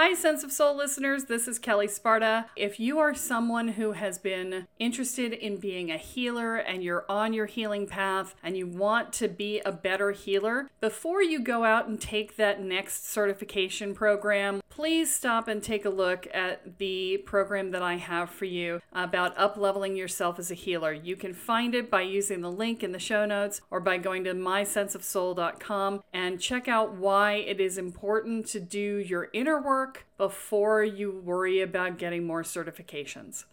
Hi, Sense of Soul listeners. This is Kelly Sparta. If you are someone who has been interested in being a healer and you're on your healing path and you want to be a better healer, before you go out and take that next certification program, please stop and take a look at the program that I have for you about up leveling yourself as a healer. You can find it by using the link in the show notes or by going to mysenseofsoul.com and check out why it is important to do your inner work before you worry about getting more certifications.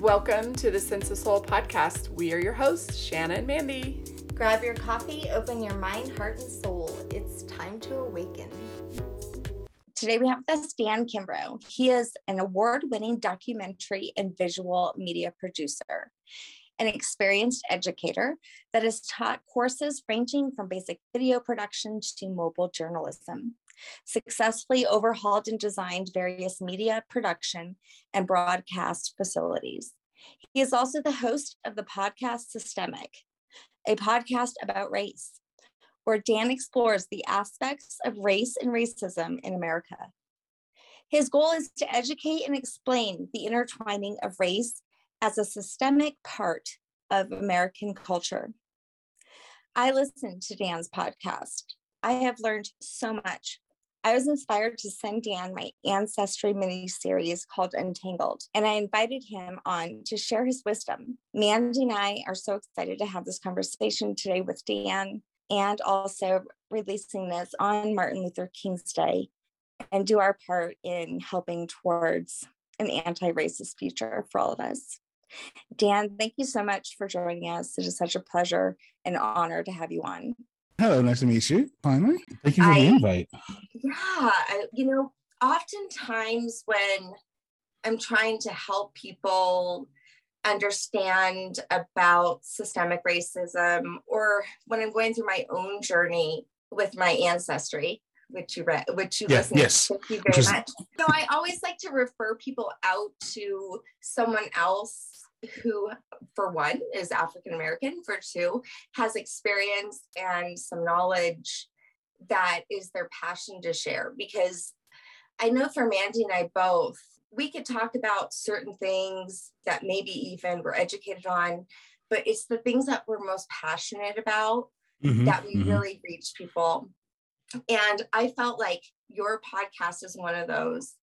Welcome to the Sense of Soul podcast. We are your hosts, Shanna and Mandy. Grab your coffee, open your mind, heart, and soul. It's time to awaken. Today we have with us Dan Kimbrough. He is an award winning documentary and visual media producer, an experienced educator that has taught courses ranging from basic video production to mobile journalism, successfully overhauled and designed various media production and broadcast facilities. He is also the host of the podcast Systemic, a podcast about race where Dan explores the aspects of race and racism in America. His goal is to educate and explain the intertwining of race as a systemic part of American culture. I listened to Dan's podcast. I have learned so much. I was inspired to send Dan my ancestry mini series called Untangled, and I invited him on to share his wisdom. Mandy and I are so excited to have this conversation today with Dan and also releasing this on Martin Luther King's Day and do our part in helping towards an anti racist future for all of us. Dan, thank you so much for joining us. It is such a pleasure and honor to have you on. Hello, nice to meet you. Finally, thank you for I, the invite. Yeah, I, you know, oftentimes when I'm trying to help people understand about systemic racism or when I'm going through my own journey with my ancestry, which you read, which you yeah, listened yes. to. Thank you very much. So I always like to refer people out to someone else who, for one, is African American, for two, has experience and some knowledge that is their passion to share. Because I know for Mandy and I both, we could talk about certain things that maybe even we're educated on, but it's the things that we're most passionate about mm-hmm, that we mm-hmm. really reach people. And I felt like your podcast is one of those.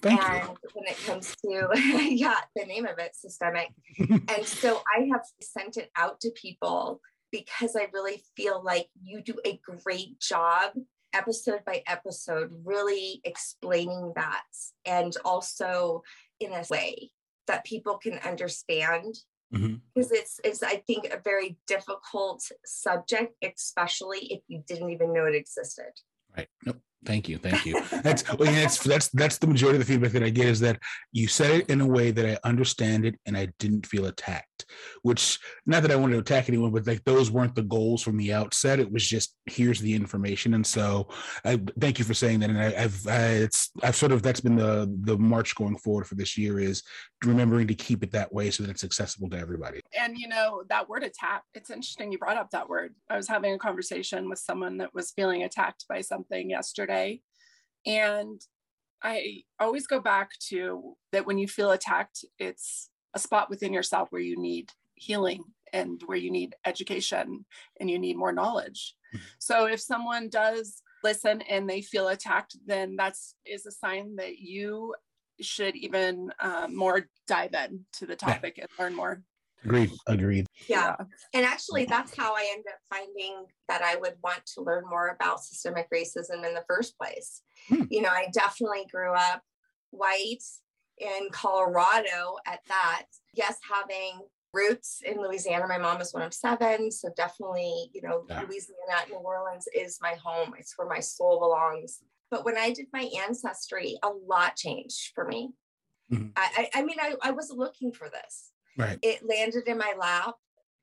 Thank and you. when it comes to yeah, the name of it, systemic. and so I have sent it out to people because I really feel like you do a great job episode by episode, really explaining that and also in a way that people can understand. Mm-hmm. Because it's it's I think a very difficult subject, especially if you didn't even know it existed. Right. Nope. Thank you, thank you. That's well, yeah, that's that's that's the majority of the feedback that I get is that you said it in a way that I understand it and I didn't feel attacked. Which not that I wanted to attack anyone, but like those weren't the goals from the outset. It was just here's the information, and so I thank you for saying that. And I, have I, it's I've sort of that's been the the march going forward for this year is remembering to keep it that way so that it's accessible to everybody. And you know that word attack. It's interesting you brought up that word. I was having a conversation with someone that was feeling attacked by something yesterday yesterday. And I always go back to that when you feel attacked, it's a spot within yourself where you need healing and where you need education and you need more knowledge. Mm-hmm. So if someone does listen and they feel attacked, then that's is a sign that you should even um, more dive in to the topic yeah. and learn more. Agreed. Agreed. Yeah. And actually, that's how I ended up finding that I would want to learn more about systemic racism in the first place. Hmm. You know, I definitely grew up white in Colorado at that. Yes, having roots in Louisiana. My mom is one of seven. So definitely, you know, yeah. Louisiana, New Orleans is my home. It's where my soul belongs. But when I did my ancestry, a lot changed for me. Mm-hmm. I, I, I mean, I, I was looking for this. Right. It landed in my lap.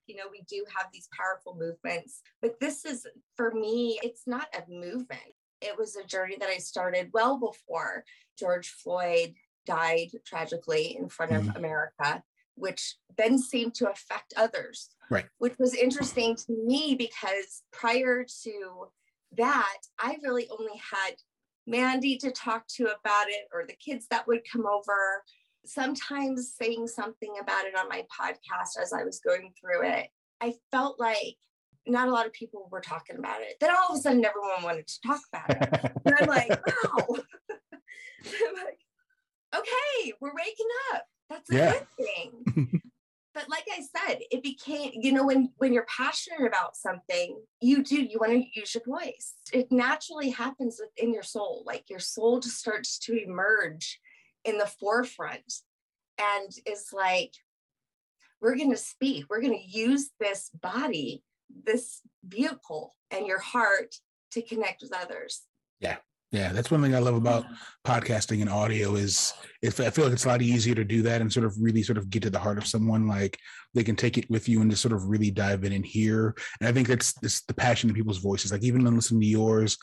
You know, we do have these powerful movements, but this is for me, it's not a movement. It was a journey that I started well before George Floyd died tragically in front mm-hmm. of America, which then seemed to affect others. Right. Which was interesting to me because prior to that, I really only had Mandy to talk to about it or the kids that would come over. Sometimes saying something about it on my podcast as I was going through it, I felt like not a lot of people were talking about it. Then all of a sudden, everyone wanted to talk about it. and I'm like, wow. I'm like, waking up. That's a Yeah. good thing. but like I said, it became, you know, when when you're passionate about something, you do, you want to use your voice. It naturally happens within your soul. Like your soul just starts to emerge in the forefront and it's like, we're going to speak, we're going to use this body, this vehicle, and your heart to connect with others. Yeah, that's one thing I love about podcasting and audio is if I feel like it's a lot easier to do that and sort of really sort of get to the heart of someone. Like they can take it with you and just sort of really dive in and hear. And I think that's, that's the passion in people's voices. Like even when listening to yours,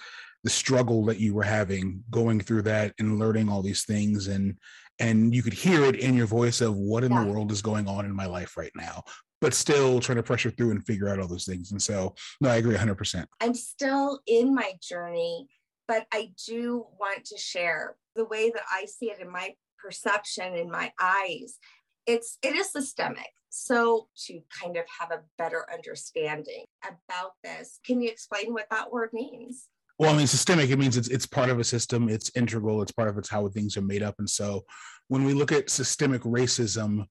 the struggle that you were having going through that and learning all these things and and you could hear it in your voice of what in Yeah. the world is going on in my life right now but still trying to pressure through and figure out all those things and so no i agree 100% I'm still in my journey, but I do want to share the way that I see it in my perception, in my eyes. It's it is systemic. So to kind of have a better understanding about this, can you explain what that word means? Well, I mean, systemic, it means it's it's part of a system, it's integral, it's part of it's how things are made up. And so when we look at systemic racism,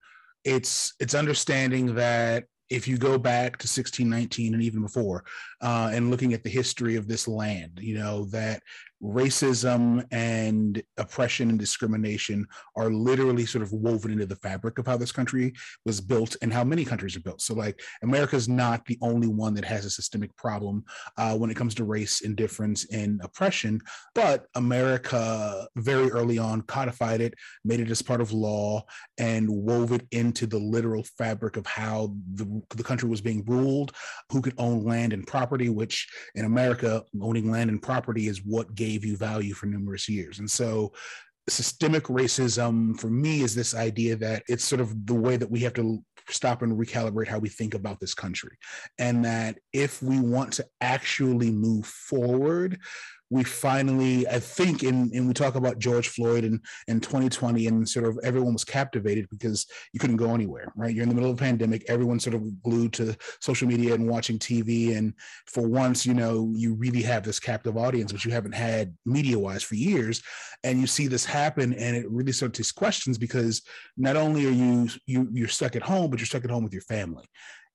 it's it's understanding that if you go back to 1619 and even before, uh, and looking at the history of this land, you know, that racism and oppression and discrimination are literally sort of woven into the fabric of how this country was built and how many countries are built. So, like, America's not the only one that has a systemic problem uh, when it comes to race, indifference, and oppression. But America very early on codified it, made it as part of law, and wove it into the literal fabric of how the, the country was being ruled, who could own land and property, which in America, owning land and property is what gave you value for numerous years. And so systemic racism for me is this idea that it's sort of the way that we have to stop and recalibrate how we think about this country and that if we want to actually move forward we finally i think in and we talk about george floyd and in 2020 and sort of everyone was captivated because you couldn't go anywhere right? You're in the middle of a pandemic. Everyone's sort of glued to social media and watching tv and for once you know you really have this captive audience which you haven't had media wise for years. And you see this happen and it really starts these questions because not only are you you you're stuck at home but you're stuck at home with your family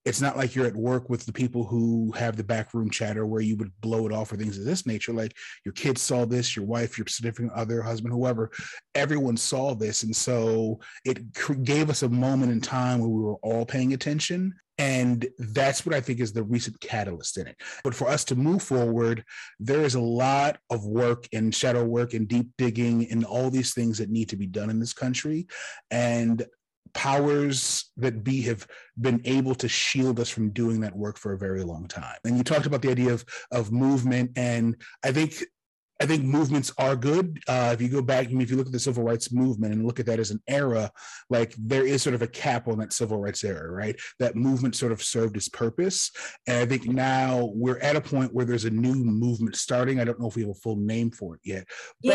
it's not like you're at work with the people who have the backroom chatter where you would blow it off or things of this nature. Like your kids saw this your wife your significant other husband whoever everyone saw this. And so it gave us a moment in time where we were all paying attention. And that's what i think is the recent catalyst in it. But for us to move forward there is a lot of work and shadow work and deep digging and all these things that need to be done in this country. And powers that be have been able to shield us from doing that work for a very long time. And you talked about the idea of of movement and i think I think movements are good. Uh, if you go back, I mean, if you look at the civil rights movement and look at that as an era, like there is sort of a cap on that civil rights era, right? That movement sort of served its purpose. And I think now we're at a point where there's a new movement starting. I don't know if we have a full name for it yet. but-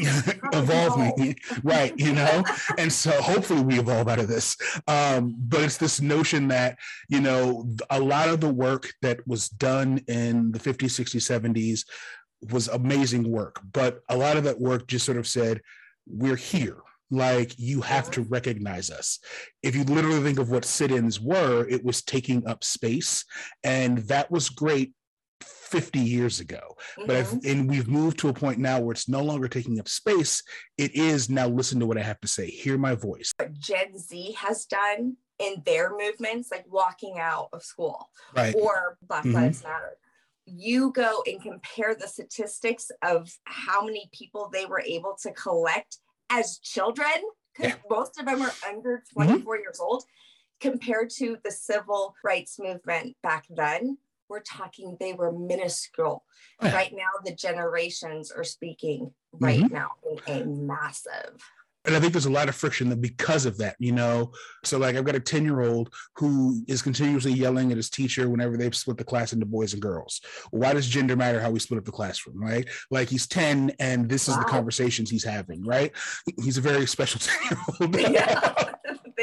yeah, evolving right you know and so hopefully we evolve out of this um but it's this notion that you know a lot of the work that was done in the 50s 60s 70s was amazing work but a lot of that work just sort of said we're here. Like you have to recognize us. If you literally think of what sit-ins were it was taking up space and that was great 50 years ago. But Mhm. I've, and we've moved to a point now where it's no longer taking up space. It is now listen to what i have to say. Hear my voice. What Gen Z has done in their movements, like walking out of school right. or Black Mhm. Lives Matter. You go and compare the statistics of how many people they were able to collect as children, because most of them are under Mm-hmm. 24 years old, compared to the civil rights movement back then. We're talking they were minuscule. Oh, yeah. Right now, the generations are speaking right Mhm. now in a massive And I think there's a lot of friction because of that, you know. So like I've got a 10 year old who is continuously yelling at his teacher whenever they split the class into boys and girls. Why does gender matter how we split up the classroom, right? Like he's 10 and this is the conversations he's having, right? He's a very special 10 year old. yeah,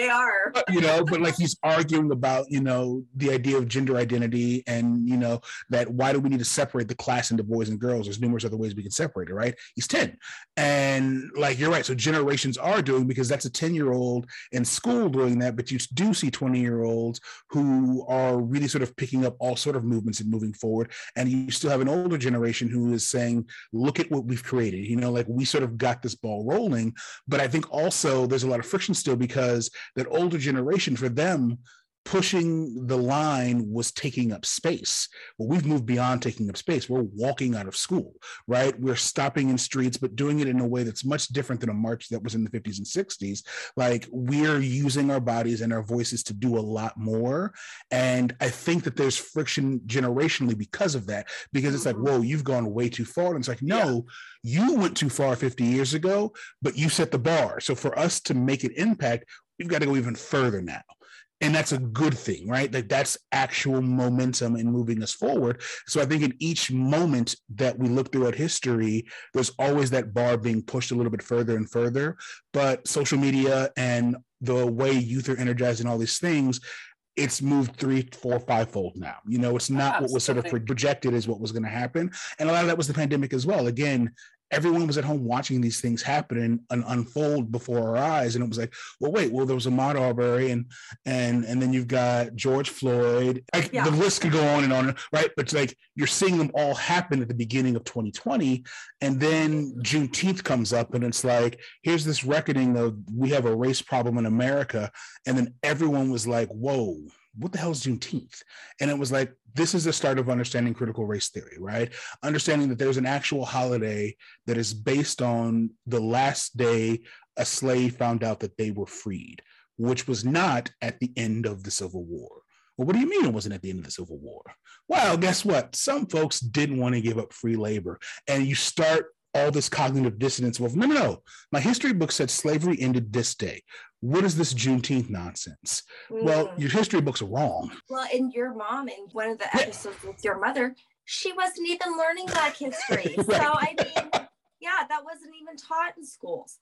they are. Uh, you know, but like he's arguing about, you know, the idea of gender identity and, you know, that why do we need to separate the class into boys and girls? There's numerous other ways we can separate it, right? He's 10. And like you're right. So generations are doing because that's a 10 year old in school doing that, but you do see 20 year olds who are really sort of picking up all sort of movements and moving forward. And you still have an older generation who is saying, look at what we've created. You know, like we sort of got this ball rolling. But I think also there's a lot of friction still because that older generation for them pushing the line was taking up space. Well, we've moved beyond taking up space. We're walking out of school, right? We're stopping in streets, but doing it in a way that's much different than a march that was in the 50s and 60s. Like we're using our bodies and our voices to do a lot more. And I think that there's friction generationally because of that, because it's like, mm-hmm. whoa, you've gone way too far. And it's like, no, yeah. you went too far 50 years ago, but you set the bar. So for us to make an impact, we've got to go even further now and that's a good thing right like that's actual momentum in moving us forward so i think in each moment that we look throughout history there's always that bar being pushed a little bit further and further but social media and the way youth are energized and all these things it's moved three, four, five fold now. You know, it's not Absolutely. what was sort of projected as what was going to happen. And a lot of that was the pandemic as well. Again, everyone was at home watching these things happen and, and, unfold before our eyes. And it was like well wait well there was a Ahmaud Arbery and and and then you've got George Floyd. Yeah. the list could go on and on right? But like you're seeing them all happen at the beginning of 2020 and then Juneteenth comes up and it's like here's this reckoning of we have a race problem in America. And then everyone was like whoa what the hell is Juneteenth? And it was like, this is the start of understanding critical race theory, right? Understanding that there's an actual holiday that is based on the last day a slave found out that they were freed, which was not at the end of the Civil War. Well, what do you mean it wasn't at the end of the Civil War? Well, guess what? Some folks didn't want to give up free labor. And you start all this cognitive dissonance. Well, no, no, no. My history book said slavery ended this day what is this Juneteenth nonsense? Mm. Well, your history books are wrong. Well, and your mom in one of the episodes yeah. with your mother, she wasn't even learning Black history. right. So I mean, yeah, that wasn't even taught in schools.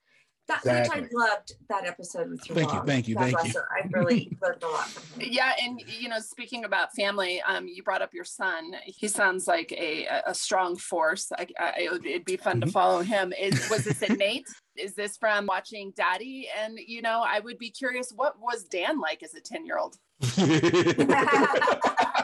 That, exactly. which I loved that episode with you. Thank you, thank you, thank you. I really learned a lot from him. Yeah, and you know, speaking about family, um, you brought up your son. He sounds like a a strong force. I, I it'd be fun mm-hmm. to follow him. Is was this innate? is this from watching Daddy? And you know, I would be curious, what was Dan like as a ten year old?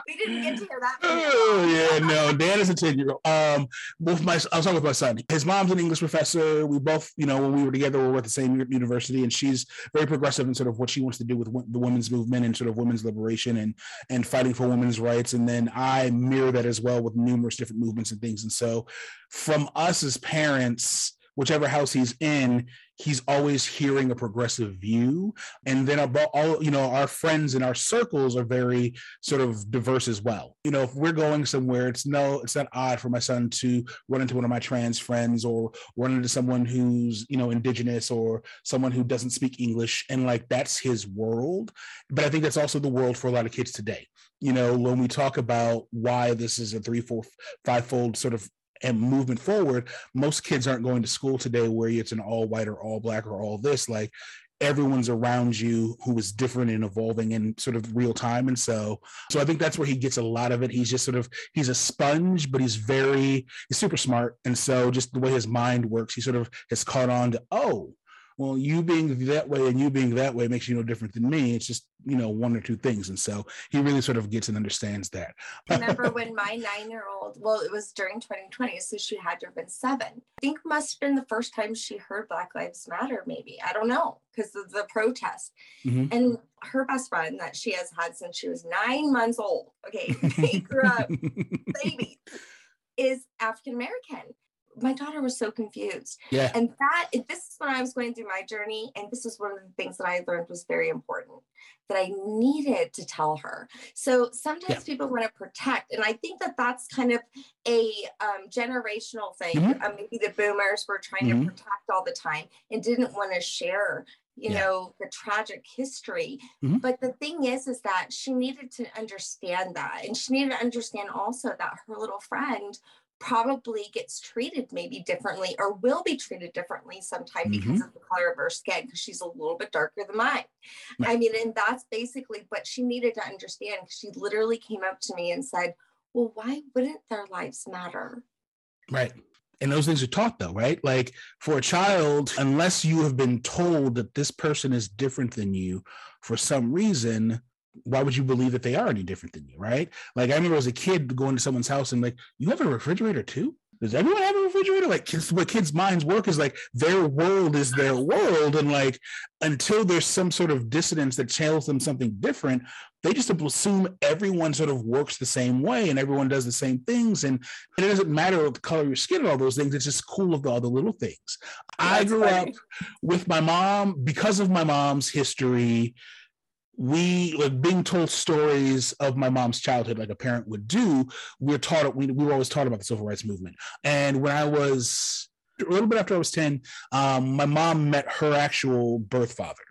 We didn't get to hear that. Oh yeah, no. Dan is a ten year old. Um, with my, I was talking with my son. His mom's an English professor. We both, you know, when we were together, we were at the same university, and she's very progressive in sort of what she wants to do with the women's movement and sort of women's liberation and and fighting for women's rights. And then I mirror that as well with numerous different movements and things. And so, from us as parents whichever house he's in, he's always hearing a progressive view. And then about all, you know, our friends in our circles are very sort of diverse as well. You know, if we're going somewhere, it's no, it's not odd for my son to run into one of my trans friends or run into someone who's, you know, indigenous or someone who doesn't speak English. And like that's his world. But I think that's also the world for a lot of kids today you know when we talk about why this is a three four five fold sort of and movement forward, most kids aren't going to school today where it's an all white or all black or all this. Like everyone's around you who is different and evolving in sort of real time. And so, so I think that's where he gets a lot of it. He's just sort of he's a sponge, but he's very he's super smart. And so just the way his mind works, he sort of has caught on to, oh, well, you being that way and you being that way makes you no different than me. It's just, you know, one or two things. And so he really sort of gets and understands that. remember when my nine year old, well, it was during 2020, so she had to have been seven. I think must have been the first time she heard Black Lives Matter, maybe. I don't know, because of the protest. Mm-hmm. And her best friend that she has had since she was nine months old, okay, they grew up baby, is African American my daughter was so confused. Yeah. And that, this is when I was going through my journey. And this was one of the things that I learned was very important that I needed to tell her. So sometimes yeah. people want to protect. And I think that that's kind of a um, generational thing. Mm-hmm. Um, maybe the boomers were trying mm-hmm. to protect all the time and didn't want to share you yeah. know the tragic history mm-hmm. but the thing is is that she needed to understand that and she needed to understand also that her little friend probably gets treated maybe differently or will be treated differently sometime mm-hmm. because of the color of her skin because she's a little bit darker than mine. Right. I mean, and that's basically what she needed to understand. She literally came up to me and said, Well, why wouldn't their lives matter? Right. And those things are taught though, right? Like for a child, unless you have been told that this person is different than you for some reason, why would you believe that they are any different than you, right? Like I remember as a kid going to someone's house and like, you have a refrigerator too? Does everyone have a refrigerator? Like kids, what kids' minds work is like their world is their world. And like until there's some sort of dissonance that tells them something different, they just assume everyone sort of works the same way and everyone does the same things. And, it doesn't matter the color of your skin and all those things. It's just cool of all the little things. That's I grew funny. up with my mom because of my mom's history we like being told stories of my mom's childhood like a parent would do we're taught we, we were always taught about the civil rights movement. And when i was a little bit after i was 10 um, my mom met her actual birth father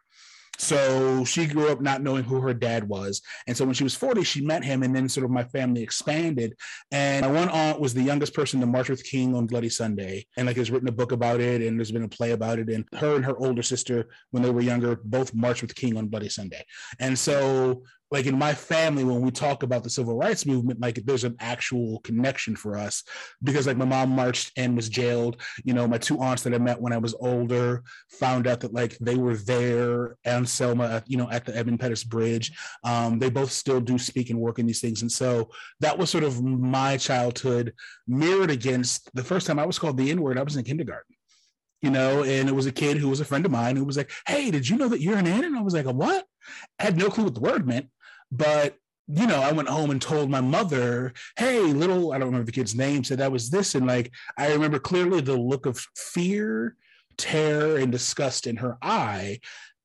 so she grew up not knowing who her dad was. And so when she was 40, she met him, and then sort of my family expanded. And my one aunt was the youngest person to march with King on Bloody Sunday. And like, has written a book about it, and there's been a play about it. And her and her older sister, when they were younger, both marched with King on Bloody Sunday. And so like in my family when we talk about the civil rights movement like there's an actual connection for us because like my mom marched and was jailed you know my two aunts that i met when i was older found out that like they were there and selma you know at the edmund pettus bridge um, they both still do speak and work in these things and so that was sort of my childhood mirrored against the first time i was called the n-word i was in kindergarten you know, and it was a kid who was a friend of mine who was like, Hey, did you know that you're an N? And I was like, what? I had no clue what the word meant. But you know, I went home and told my mother, hey, little, I don't remember the kid's name, said that was this. And like, I remember clearly the look of fear, terror, and disgust in her eye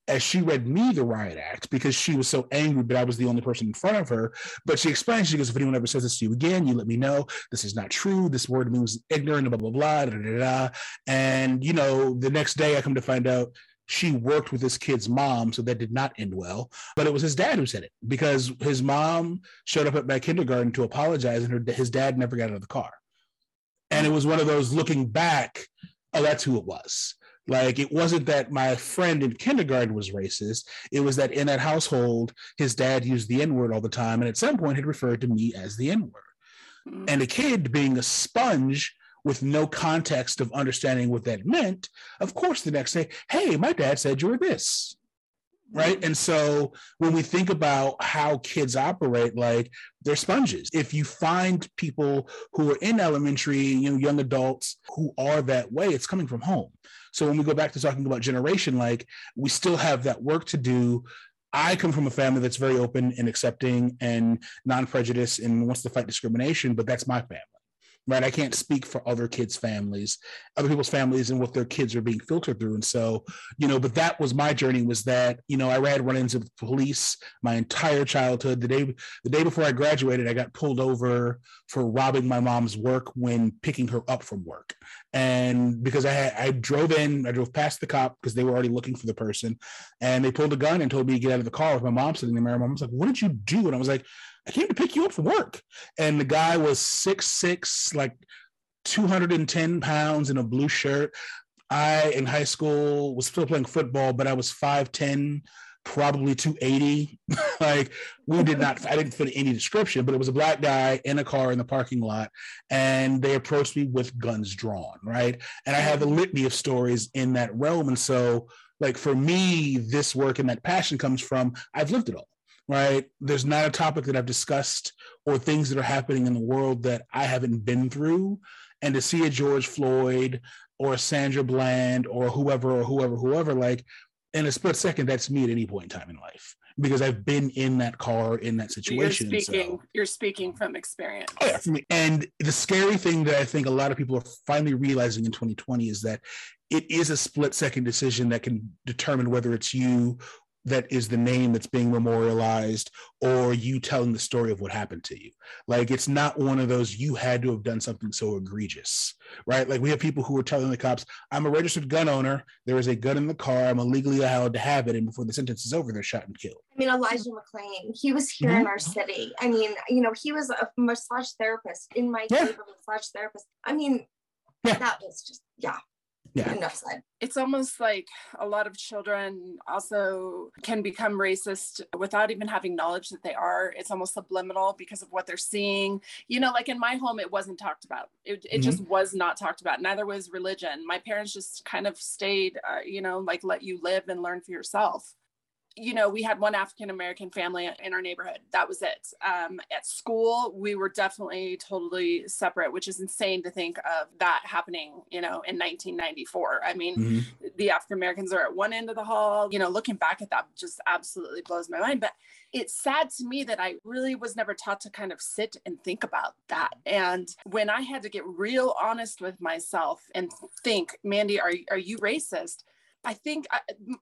as she read me the riot act because she was so angry but I was the only person in front of her. But she explained, she goes, if anyone ever says this to you again, you let me know. This is not true. This word means ignorant, blah, blah, blah, da, da, da. And, you know, the next day I come to find out she worked with this kid's mom, so that did not end well. But it was his dad who said it because his mom showed up at my kindergarten to apologize, and her, his dad never got out of the car. And it was one of those looking back, oh, that's who it was. Like it wasn't that my friend in kindergarten was racist. It was that in that household, his dad used the N word all the time, and at some point had referred to me as the N word. Mm-hmm. And a kid being a sponge with no context of understanding what that meant, of course, the next day, hey, my dad said you were this. Right. And so when we think about how kids operate, like they're sponges. If you find people who are in elementary, you know, young adults who are that way, it's coming from home. So when we go back to talking about generation, like we still have that work to do I come from a family that's very open and accepting and non-prejudice and wants to fight discrimination, but that's my family right? I can't speak for other kids' families, other people's families, and what their kids are being filtered through. And so, you know, but that was my journey. Was that you know I had run-ins with police my entire childhood. The day the day before I graduated, I got pulled over for robbing my mom's work when picking her up from work, and because I had, I drove in, I drove past the cop because they were already looking for the person, and they pulled a gun and told me to get out of the car with my mom sitting there. My mom was like, "What did you do?" And I was like, I came to pick you up from work. And the guy was six six, like 210 pounds in a blue shirt. I in high school was still playing football, but I was 5'10, probably 280. like we did not, I didn't fit any description, but it was a black guy in a car in the parking lot. And they approached me with guns drawn, right? And I have a litany of stories in that realm. And so, like for me, this work and that passion comes from I've lived it all right? There's not a topic that I've discussed or things that are happening in the world that I haven't been through. And to see a George Floyd or a Sandra Bland or whoever or whoever, whoever, like in a split second, that's me at any point in time in life because I've been in that car in that situation. You're speaking. So, you're speaking from experience. Oh yeah, for me. And the scary thing that I think a lot of people are finally realizing in 2020 is that it is a split second decision that can determine whether it's you that is the name that's being memorialized or you telling the story of what happened to you. Like it's not one of those you had to have done something so egregious right? Like we have people who are telling the cops i'm a registered gun owner. There is a gun in the car. I'm illegally allowed to have it. And before the sentence is over they're shot and killed. I mean elijah mcclain he was here mm-hmm. in our city. I mean you know he was a massage therapist in my yeah. massage therapist. I mean yeah. that was just yeah yeah. Enough said. It's almost like a lot of children also can become racist without even having knowledge that they are. It's almost subliminal because of what they're seeing. You know like in my home it wasn't talked about. It, it mm-hmm. just was not talked about. Neither was religion. My parents just kind of stayed uh, you know like let you live and learn for yourself you know, we had one African American family in our neighborhood. That was it. Um, at school, we were definitely totally separate, which is insane to think of that happening, you know, in 1994. I mean, mm-hmm. the African Americans are at one end of the hall. You know, looking back at that just absolutely blows my mind. But it's sad to me that I really was never taught to kind of sit and think about that. And when I had to get real honest with myself and think, Mandy, are, are you racist? I think,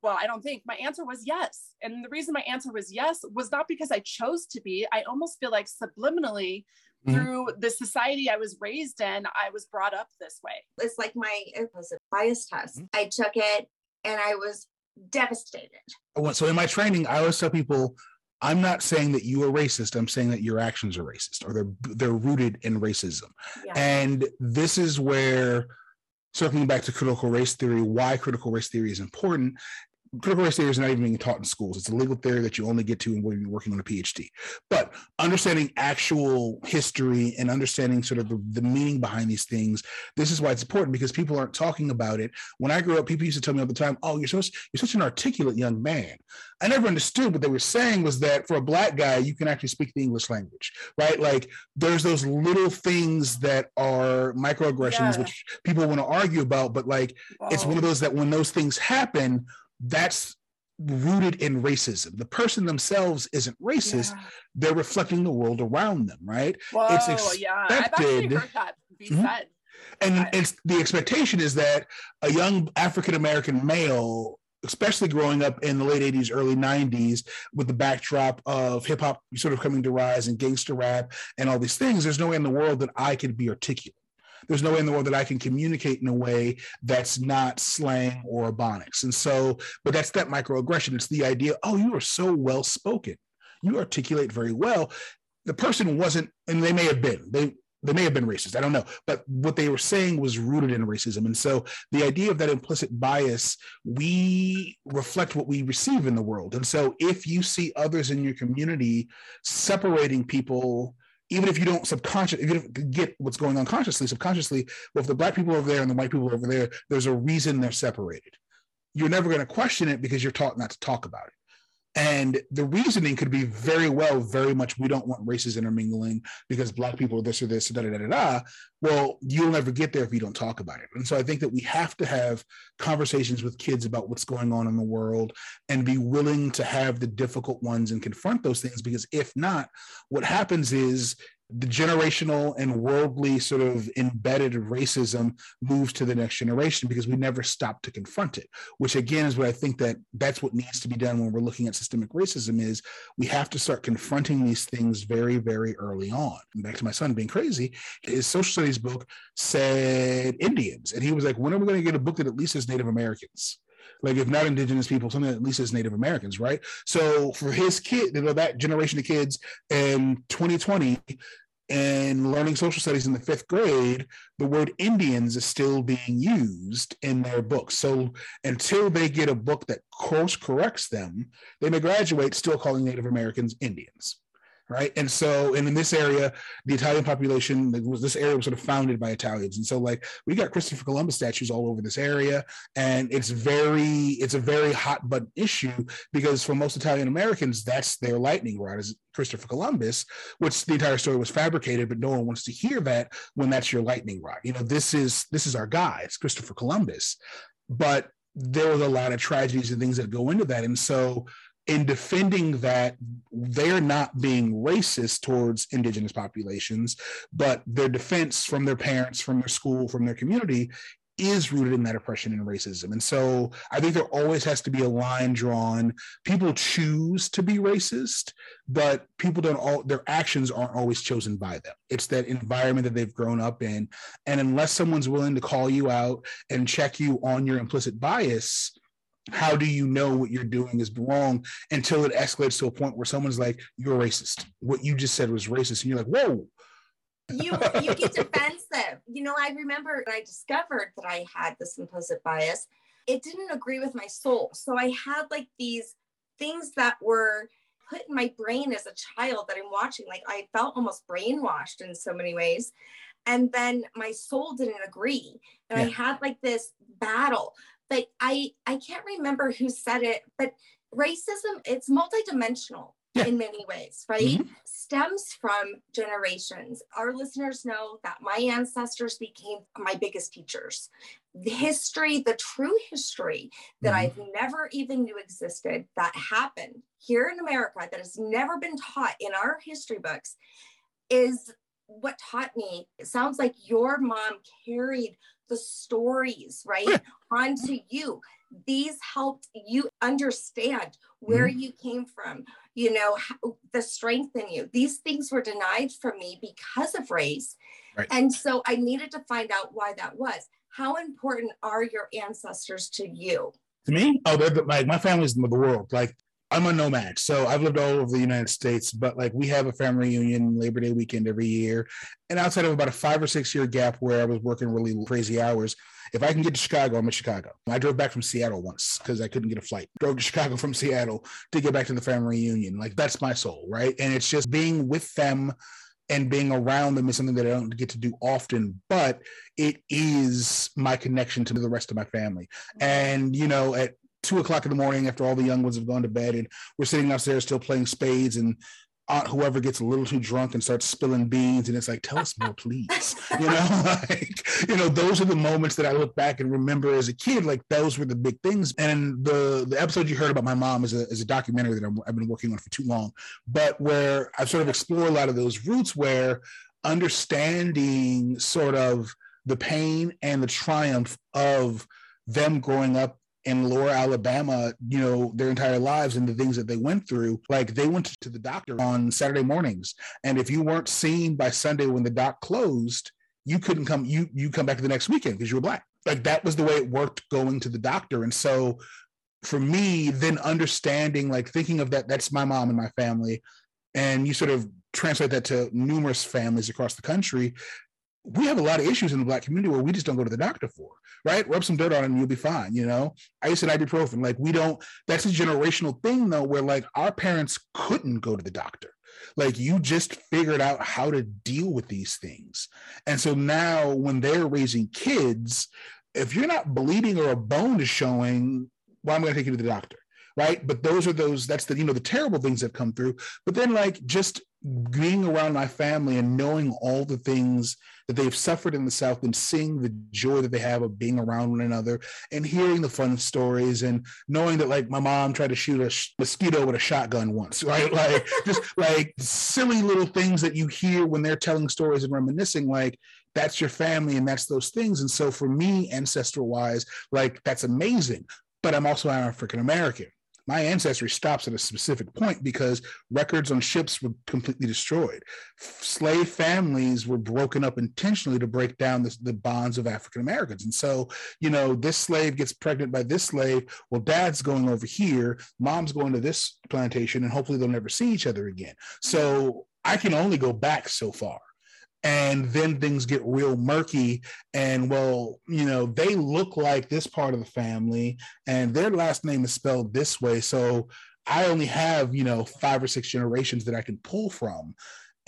well, I don't think my answer was yes. And the reason my answer was yes was not because I chose to be. I almost feel like subliminally mm-hmm. through the society I was raised in, I was brought up this way. It's like my, it was a bias test. Mm-hmm. I took it and I was devastated. So in my training, I always tell people, I'm not saying that you are racist. I'm saying that your actions are racist or they're they're rooted in racism. Yeah. And this is where circling back to critical race theory, why critical race theory is important critical race theory is not even being taught in schools. It's a legal theory that you only get to when you're working on a PhD. But understanding actual history and understanding sort of the, the, meaning behind these things, this is why it's important because people aren't talking about it. When I grew up, people used to tell me all the time, "Oh, you're so you're such an articulate young man." I never understood what they were saying was that for a black guy, you can actually speak the English language, right? Like there's those little things that are microaggressions, yeah. which people want to argue about, but like it's one of those that when those things happen that's rooted in racism. The person themselves isn't racist; yeah. they're reflecting the world around them, right? Whoa, it's expected. Yeah. I've actually heard that be mm-hmm. said. And it's the expectation is that a young African American male, especially growing up in the late 80s, early 90s, with the backdrop of hip hop sort of coming to rise and gangster rap and all these things, there's no way in the world that I could be articulate there's no way in the world that I can communicate in a way that's not slang or ebonics. And so, but that's that microaggression. It's the idea, oh, you are so well spoken. You articulate very well. The person wasn't, and they may have been, they they may have been racist. I don't know. But what they were saying was rooted in racism. And so the idea of that implicit bias, we reflect what we receive in the world. And so if you see others in your community separating people even if you don't subconscious, if you don't get what's going on consciously, subconsciously, well, if the black people over there and the white people over there, there's a reason they're separated. You're never going to question it because you're taught not to talk about it. And the reasoning could be very well, very much, we don't want races intermingling because black people are this or this, da da da da. Well, you'll never get there if you don't talk about it. And so I think that we have to have conversations with kids about what's going on in the world and be willing to have the difficult ones and confront those things. Because if not, what happens is the generational and worldly sort of embedded racism moves to the next generation because we never stop to confront it which again is what i think that that's what needs to be done when we're looking at systemic racism is we have to start confronting these things very very early on. Back to my son being crazy his social studies book said indians. And he was like when are we going to get a book that at least says native americans like if not indigenous people, something at least as Native Americans, right? So for his kid, you know, that generation of kids in 2020 and learning social studies in the fifth grade, the word Indians is still being used in their books. So until they get a book that course corrects them, they may graduate still calling Native Americans Indians right? And so, and in this area, the Italian population was this area was sort of founded by Italians, and so like we got Christopher Columbus statues all over this area, and it's very, it's a very hot button issue because for most Italian Americans, that's their lightning rod is Christopher Columbus, which the entire story was fabricated, but no one wants to hear that when that's your lightning rod. You know, this is this is our guy, it's Christopher Columbus, but there was a lot of tragedies and things that go into that, and so in defending that they're not being racist towards indigenous populations, but their defense from their parents, from their school, from their community is rooted in that oppression and racism. And so I think there always has to be a line drawn. People choose to be racist, but people don't all their actions aren't always chosen by them. It's that environment that they've grown up in. And unless someone's willing to call you out and check you on your implicit bias, how do you know what you're doing is wrong until it escalates to a point where someone's like, you're racist. What you just said was racist. And you're like, whoa, you you get defensive. You know, I remember I discovered that I had this implicit bias, it didn't agree with my soul. So I had like these things that were put in my brain as a child that I'm watching. Like I felt almost brainwashed in so many ways. And then my soul didn't agree. And yeah. I had like this battle. But I I can't remember who said it, but racism, it's multidimensional yeah. in many ways, right? Mm-hmm. Stems from generations. Our listeners know that my ancestors became my biggest teachers. The history, the true history that mm-hmm. I've never even knew existed that happened here in America that has never been taught in our history books is what taught me. It sounds like your mom carried the stories, right, onto you. These helped you understand where mm-hmm. you came from you know how, the strength in you. These things were denied from me because of race. Right. and so i needed to find out why that was. How important are your ancestors to you? To me? Oh they're the, like my family's the world. Like I'm a nomad, so I've lived all over the United States, but like we have a family reunion Labor Day weekend every year. And outside of about a five or six year gap where I was working really crazy hours, if I can get to Chicago, I'm in Chicago. I drove back from Seattle once because I couldn't get a flight. Drove to Chicago from Seattle to get back to the family reunion. Like that's my soul, right? And it's just being with them and being around them is something that I don't get to do often, but it is my connection to the rest of my family. Mm-hmm. And, you know, at two o'clock in the morning after all the young ones have gone to bed and we're sitting upstairs still playing spades and aunt whoever gets a little too drunk and starts spilling beans and it's like tell us more please. You know like you know those are the moments that i look back and remember as a kid like those were the big things. And the the episode you heard about my mom is a, is a documentary that i have been working on for too long but where i sort of explore a lot of those roots where understanding sort of the pain and the triumph of them growing up in Lower Alabama, you know, their entire lives and the things that they went through. Like they went to the doctor on Saturday mornings, and if you weren't seen by Sunday when the doc closed, you couldn't come. You you come back the next weekend because you were black. Like that was the way it worked going to the doctor, and so for me, then understanding, like thinking of that, that's my mom and my family, and you sort of translate that to numerous families across the country we have a lot of issues in the black community where we just don't go to the doctor for, right? Rub some dirt on and you'll be fine, you know? I used ibuprofen. Like we don't, that's a generational thing though, where like our parents couldn't go to the doctor. Like you just figured out how to deal with these things. And so now when they're raising kids, if you're not bleeding or a bone is showing, well, I'm going to take you to the doctor right but those are those that's the you know the terrible things that come through but then like just being around my family and knowing all the things that they've suffered in the South and seeing the joy that they have of being around one another and hearing the fun stories and knowing that like my mom tried to shoot a sh- mosquito with a shotgun once, right? Like just like silly little things that you hear when they're telling stories and reminiscing, like that's your family and that's those things. And so for me, ancestral wise, like that's amazing. But I'm also African American my ancestry stops at a specific point because records on ships were completely destroyed. Slave families were broken up intentionally to break down the, the bonds of African Americans. And so, you know, this slave gets pregnant by this slave. Well, dad's going over here, mom's going to this plantation, and hopefully they'll never see each other again. So I can only go back so far and then things get real murky and well you know they look like this part of the family and their last name is spelled this way. So i only have you know five or six generations that i can pull from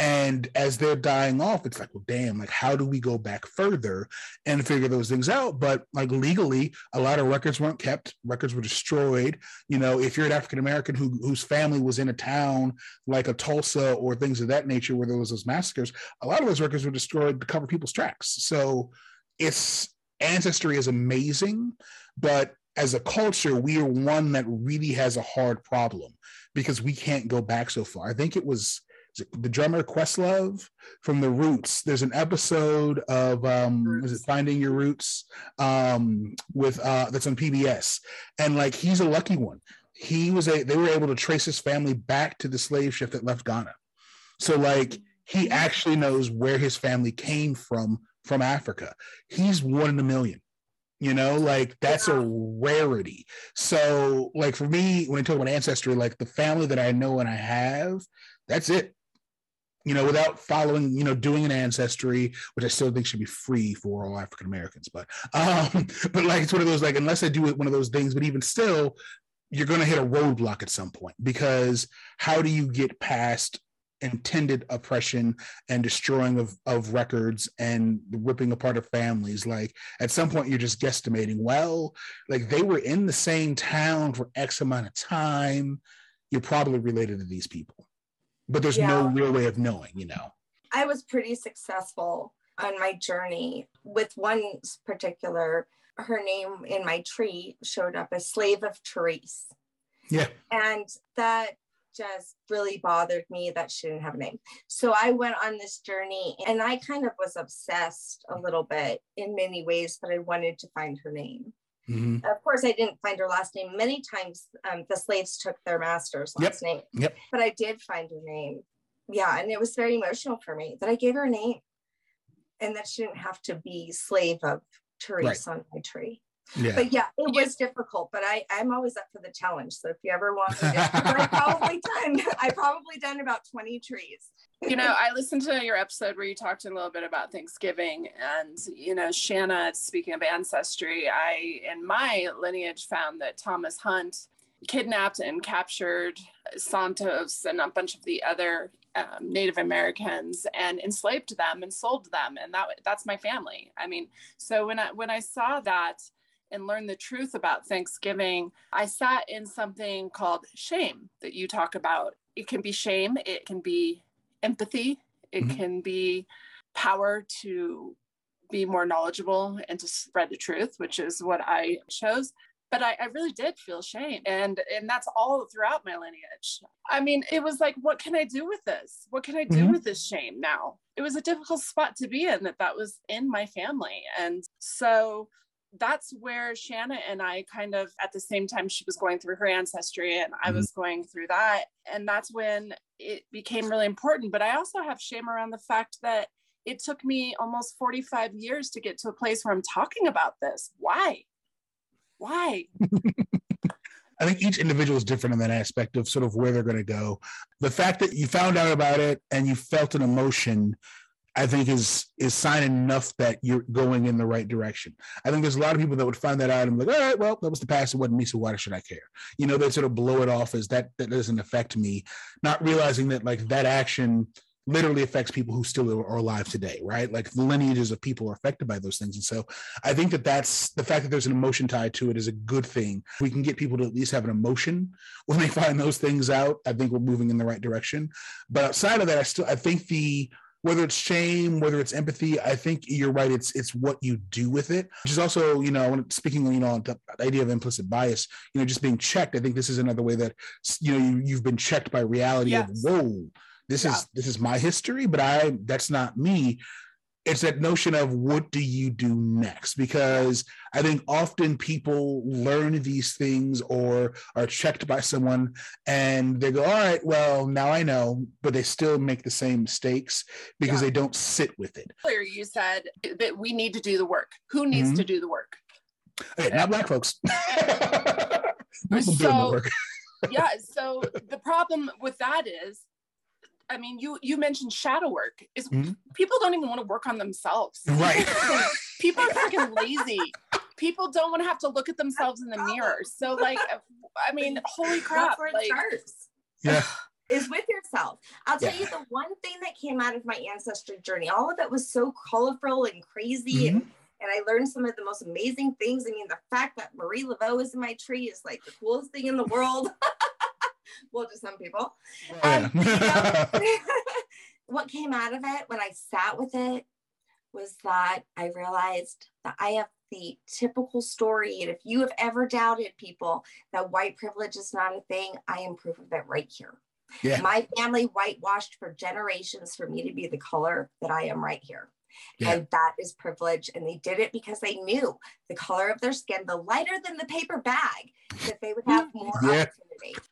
and as they're dying off, it's like, well, damn, like, how do we go back further and figure those things out? But like legally, a lot of records weren't kept, records were destroyed. You know, if you're an African American who, whose family was in a town like a Tulsa or things of that nature where there was those massacres, a lot of those records were destroyed to cover people's tracks. So it's ancestry is amazing, but as a culture, we are one that really has a hard problem because we can't go back so far. I think it was the drummer Questlove from the Roots. There's an episode of um is it Finding Your Roots um with uh that's on PBS. And like he's a lucky one. He was a they were able to trace his family back to the slave ship that left Ghana. So like he actually knows where his family came from from Africa. He's one in a million. You know, like that's yeah. a rarity. So, like for me, when I talk about ancestry, like the family that I know and I have, that's it you know, without following, you know, doing an ancestry, which I still think should be free for all African Americans. But, um, but like it's one of those like unless I do one of those things, but even still, you're going to hit a roadblock at some point because how do you get past intended oppression and destroying of, of records and ripping apart of families like at some point you're just guesstimating well like they were in the same town for x amount of time you're probably related to these people but there's yeah. no real way of knowing, you know. I was pretty successful on my journey with one particular her name in my tree showed up as slave of Therese. Yeah. And that just really bothered me that she didn't have a name. So I went on this journey and I kind of was obsessed a little bit in many ways, but I wanted to find her name. Mm-hmm. Of course, I didn't find her last name. Many times um, the slaves took their master's last yep. name. Yep. But I did find her name. Yeah. And it was very emotional for me that I gave her a name and that she didn't have to be slave of Therese right. on my tree. Yeah. But yeah, it was difficult, but I, I'm always up for the challenge. So if you ever want me to, I probably done, I probably done about 20 trees you know, I listened to your episode where you talked a little bit about Thanksgiving, and you know, Shanna. Speaking of ancestry, I in my lineage found that Thomas Hunt kidnapped and captured Santos and a bunch of the other um, Native Americans and enslaved them and sold them, and that that's my family. I mean, so when I when I saw that and learn the truth about Thanksgiving, I sat in something called shame that you talk about. It can be shame. It can be empathy. It mm-hmm. can be power to be more knowledgeable and to spread the truth, which is what I chose. But I, I, really did feel shame. And and that's all throughout my lineage. I mean, it was like, what can I do with this? What can I do mm-hmm. with this shame now? It was a difficult spot to be in that that was in my family. And so that's where Shanna and I kind of at the same time she was going through her ancestry and I mm-hmm. was going through that. And that's when it became really important. But I also have shame around the fact that it took me almost 45 years to get to a place where I'm talking about this. Why? Why? I think each individual is different in that aspect of sort of where they're going to go. The fact that you found out about it and you felt an emotion I think is is sign enough that you're going in the right direction. I think there's a lot of people that would find that out and be like, all right, well, that was the past. It wasn't me, so why should I care? You know, they sort of blow it off as that that doesn't affect me, not realizing that like that action literally affects people who still are alive today, right? Like the lineages of people are affected by those things. And so I think that that's the fact that there's an emotion tied to it is a good thing. We can get people to at least have an emotion when they find those things out. I think we're moving in the right direction. But outside of that, I still I think the whether it's shame, whether it's empathy, I think you're right. It's it's what you do with it, which is also, you know, speaking, you know, the idea of implicit bias, you know, just being checked. I think this is another way that you know you, you've been checked by reality yes. of whoa, this yeah. is this is my history, but I that's not me it's that notion of what do you do next? Because i think often people learn these things or are checked by someone and they go all right well now i know but they still make the same mistakes because yeah. they don't sit with it. Earlier you said that we need to do the work. Who needs mm-hmm. to do the work? Hey, not black folks. So, yeah so the problem with that is I mean, you you mentioned shadow work. Is mm-hmm. people don't even want to work on themselves. Right. people are freaking lazy. People don't want to have to look at themselves in the mirror. So like, I mean, holy crap! like, yeah. Is with yourself. I'll tell yeah. you the one thing that came out of my ancestry journey. All of it was so colorful and crazy, mm-hmm. and and I learned some of the most amazing things. I mean, the fact that Marie Laveau is in my tree is like the coolest thing in the world. well, to some people. Um, you know, what came out of it when I sat with it was that I realized that I have the typical story. And if you have ever doubted people that white privilege is not a thing, I am proof of it right here. Yeah. My family whitewashed for generations for me to be the color that I am right here. Yeah. And that is privilege. And they did it because they knew the color of their skin, the lighter than the paper bag, that they would have more yeah. opportunity.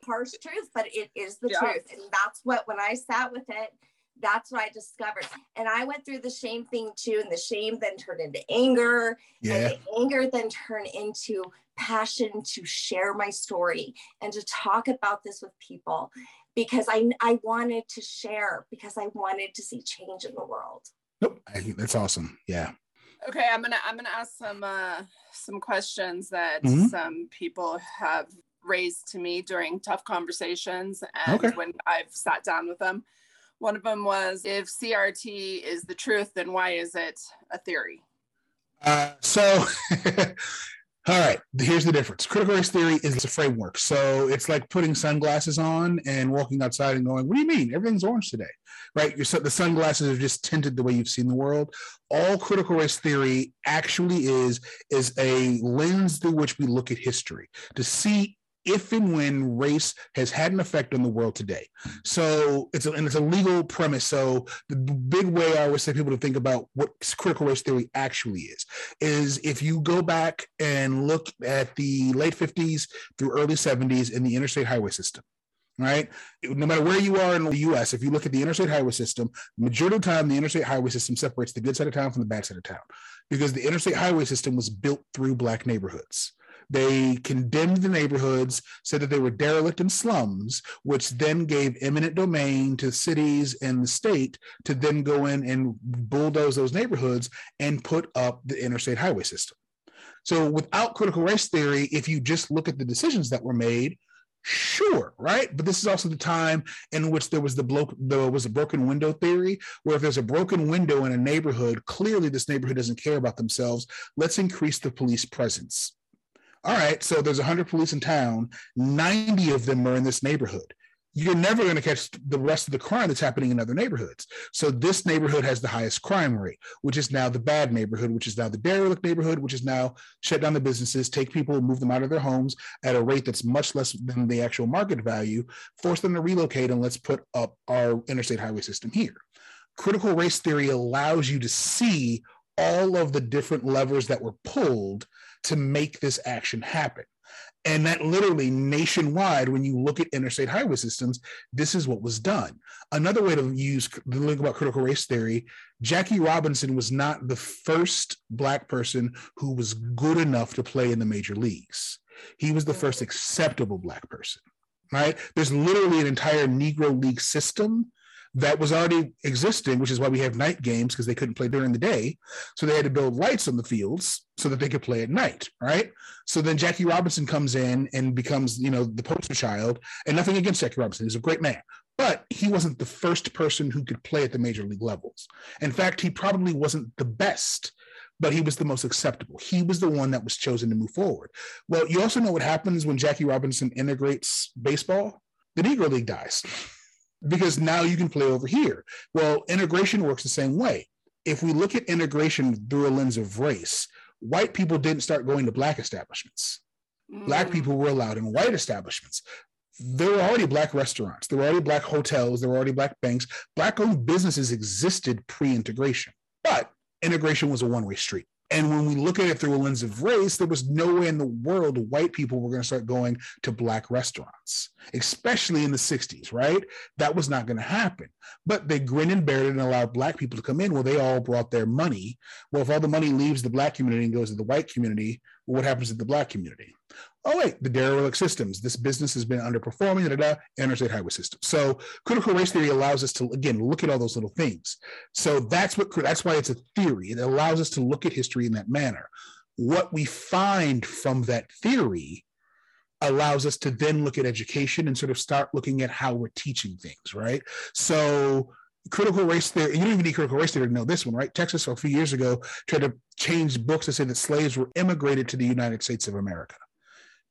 Harsh truth, but it is the yeah. truth. And that's what, when I sat with it, that's what I discovered. And I went through the shame thing too. And the shame then turned into anger. Yeah. And the anger then turned into passion to share my story and to talk about this with people because I, I wanted to share, because I wanted to see change in the world. Nope. I think that's awesome. Yeah. Okay, I'm gonna I'm gonna ask some uh, some questions that mm-hmm. some people have raised to me during tough conversations and okay. when I've sat down with them. One of them was if CRT is the truth, then why is it a theory? Uh, so All right, here's the difference. Critical race theory is a framework. So it's like putting sunglasses on and walking outside and going, What do you mean? Everything's orange today, right? Your, the sunglasses are just tinted the way you've seen the world. All critical race theory actually is is a lens through which we look at history to see if and when race has had an effect on the world today. So it's a, and it's a legal premise. So the big way I always say people to think about what critical race theory actually is is if you go back and look at the late 50s through early 70s in the interstate highway system right? No matter where you are in the US, if you look at the interstate highway system, majority of the time, the interstate highway system separates the good side of town from the bad side of town because the interstate highway system was built through Black neighborhoods. They condemned the neighborhoods, said that they were derelict and slums, which then gave eminent domain to cities and the state to then go in and bulldoze those neighborhoods and put up the interstate highway system. So, without critical race theory, if you just look at the decisions that were made, sure right? But this is also the time in which there was the bloke there was a broken window theory where if there's a broken window in a neighborhood clearly this neighborhood doesn't care about themselves. Let's increase the police presence all right, so there's 100 police in town, 90 of them are in this neighborhood. You're never going to catch the rest of the crime that's happening in other neighborhoods. So this neighborhood has the highest crime rate, which is now the bad neighborhood, which is now the derelict neighborhood, which is now shut down the businesses, take people, move them out of their homes at a rate that's much less than the actual market value, force them to relocate, and let's put up our interstate highway system here. Critical race theory allows you to see all of the different levers that were pulled to make this action happen. And that literally nationwide, when you look at interstate highway systems, this is what was done. Another way to use the link about critical race theory, Jackie Robinson was not the first Black person who was good enough to play in the major leagues. He was the first acceptable Black person, right? There's literally an entire Negro League system that was already existing, which is why we have night games because they couldn't play during the day. So they had to build lights on the fields so that they could play at night, right? So then Jackie Robinson comes in and becomes, you know, the poster child. And nothing against Jackie Robinson, he's a great man. But he wasn't the first person who could play at the major league levels. In fact, he probably wasn't the best but he was the most acceptable. He was the one that was chosen to move forward. Well, you also know what happens when Jackie Robinson integrates baseball? The Negro League dies because now you can play over here. Well, integration works the same way. If we look at integration through a lens of race, white people didn't start going to black establishments. Mm. Black people were allowed in white establishments. There were already black restaurants, there were already black hotels, there were already black banks. Black owned businesses existed pre integration, but integration was a one way street. And when we look at it through a lens of race, there was no way in the world white people were going to start going to black restaurants, especially in the 60s, right? That was not going to happen. But they grinned and bared it and allowed black people to come in. Well, they all brought their money. Well, if all the money leaves the black community and goes to the white community, well, what happens to the black community? Oh wait, the derelict systems. This business has been underperforming. Da, da, da, interstate highway system. So critical race theory allows us to again look at all those little things. So that's what that's why it's a theory. It allows us to look at history in that manner. What we find from that theory allows us to then look at education and sort of start looking at how we're teaching things, right? So critical race theory, you don't even need critical race theory to know this one, right? Texas a few years ago tried to change books to say that slaves were immigrated to the United States of America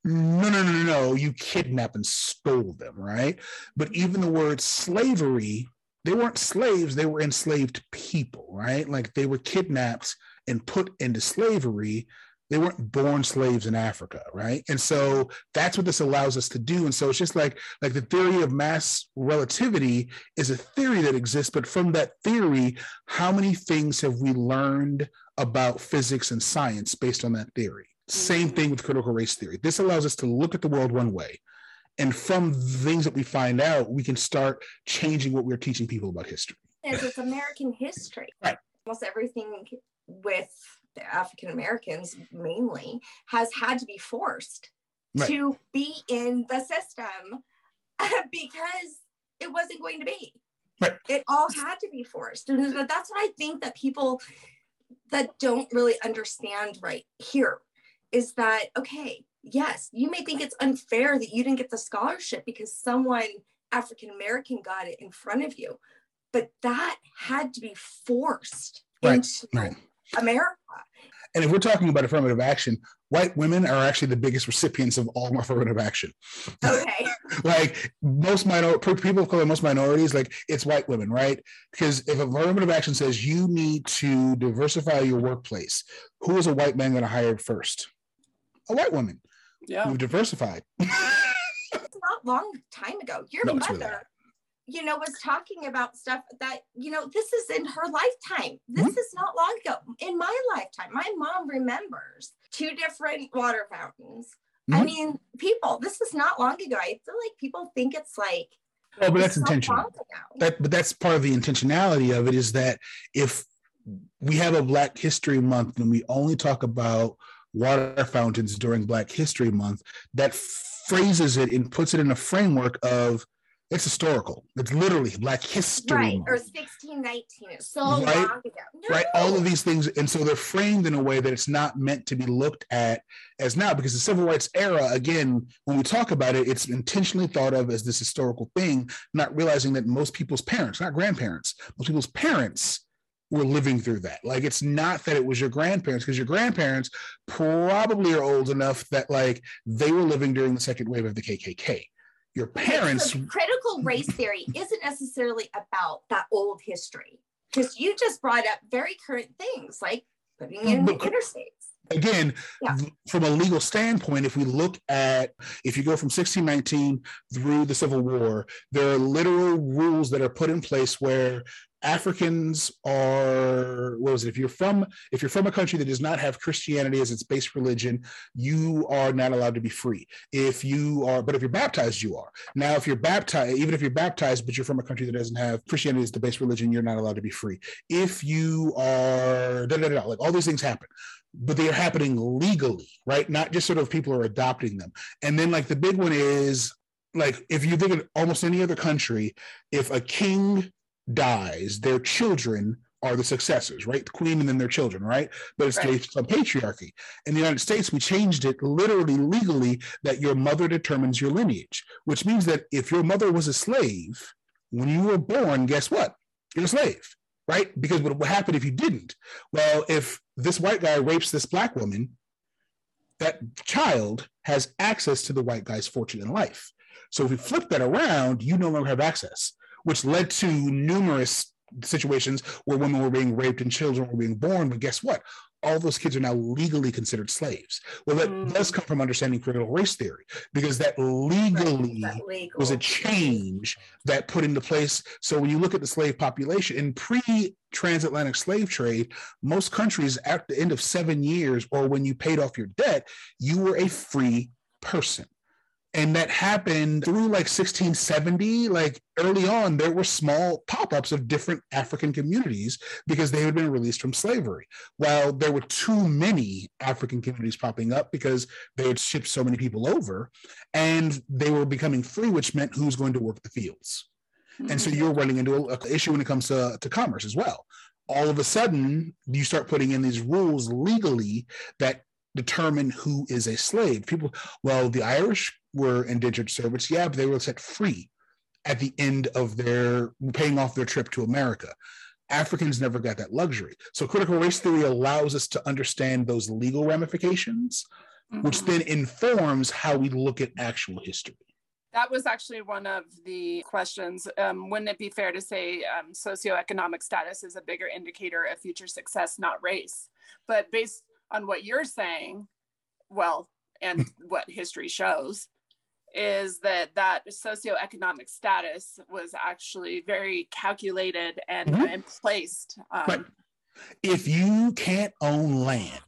no, no, no, no, you kidnapped and stole them, right? But even the word slavery, they weren't slaves, they were enslaved people, right? Like they were kidnapped and put into slavery they weren't born slaves in Africa, right? And so that's what this allows us to do. And so it's just like like the theory of mass relativity is a theory that exists, but from that theory, how many things have we learned about physics and science based on that theory? Same mm-hmm. thing with critical race theory. This allows us to look at the world one way. And from things that we find out, we can start changing what we're teaching people about history. As it's American history. Right. Almost everything with the African Americans mainly has had to be forced Right. to be in the system because it wasn't going to be. Right. It all had to be forced. And that's what I think that people that don't really understand right here is that okay, yes, you may think it's unfair that you didn't get the scholarship because someone African American got it in front of you, but that had to be forced Right, into right. America. And if we're talking about affirmative action, white women are actually the biggest recipients of all affirmative action. Okay. like most minor people of color, most minorities, like it's white women, right? Because if affirmative action says you need to diversify your workplace, who is a white man going to hire first? A white woman Yeah. who diversified. it's not long time ago. Your No, mother, really you know, was talking about stuff that, you know, this is in her lifetime. This Mm-hmm. is not long ago. In my lifetime, my mom remembers two different water fountains. I Mhm. mean, people, this is not long ago. I feel like people think it's like Well, but that's so intentional. that but that's part of the intentionality of it is that if we have a black history month and we only talk about water fountains during black history month that phrases it and puts it in a framework of it's historical it's literally black history right. month Or 1619. It's so Right, long ago. right all of these things and so they're framed in a way that it's not meant to be looked at as now because the civil rights era again when we talk about it it's intentionally thought of as this historical thing not realizing that most people's parents not grandparents most people's parents were living through that like it's not that it was your grandparents because your grandparents probably are old enough that like they were living during the second wave of the kkk your parents So critical race theory isn't necessarily about that old history because you just brought up very current things like putting in But- interstates. again Yeah. from a legal standpoint if we look at if you go from 1619 through the civil war there are literal rules that are put in place where africans are what was it if you're from if you're from a country that does not have christianity as its base religion you are not allowed to be free if you are but if you're baptized you are now if you're baptized even if you're baptized but you're from a country that doesn't have christianity as the base religion you're not allowed to be free if you are da, da, da, da, like all these things happen but they are happening legally, right? Not just sort of people are adopting them. And then, like, the big one is like, if you think of almost any other country, if a king dies, their children are the successors, right? The queen and then their children, right? But it's Right. based on patriarchy. In the United States, we changed it literally legally that your mother determines your lineage, which means that if your mother was a slave, when you were born, guess what? You're a slave, right? Because what would happen if you didn't? Well, if this white guy rapes this black woman, that child has access to the white guy's fortune in life. So if we flip that around, you no longer have access, which led to numerous situations where women were being raped and children were being born. But guess what? All those kids are now legally considered slaves. Well, that Mm. does come from understanding critical race theory because that legally That legal. was a change that put into place. So when you look at the slave population in pre-transatlantic slave trade, most countries at the end of seven years, or when you paid off your debt, you were a free person. And that happened through like 1670. Like early on, there were small pop-ups of different African communities because they had been released from slavery. While there were too many African communities popping up because they had shipped so many people over, and they were becoming free, which meant who's going to work the fields. And so mm-hmm. you're running into an issue when it comes to, to commerce as well. All of a sudden, you start putting in these rules legally that determine who is a slave. People, well, the Irish were indentured servants, yeah, but they were set free at the end of their paying off their trip to America. Africans never got that luxury. So critical race theory allows us to understand those legal ramifications, which Mhm. then informs how we look at actual history. That was actually one of the questions. Um, wouldn't it be fair to say um, socioeconomic status is a bigger indicator of future success, not race? But based on what you're saying, well, and what history shows, is that that socioeconomic status was actually very calculated and, mm-hmm. and placed. Um, but if you can't own land,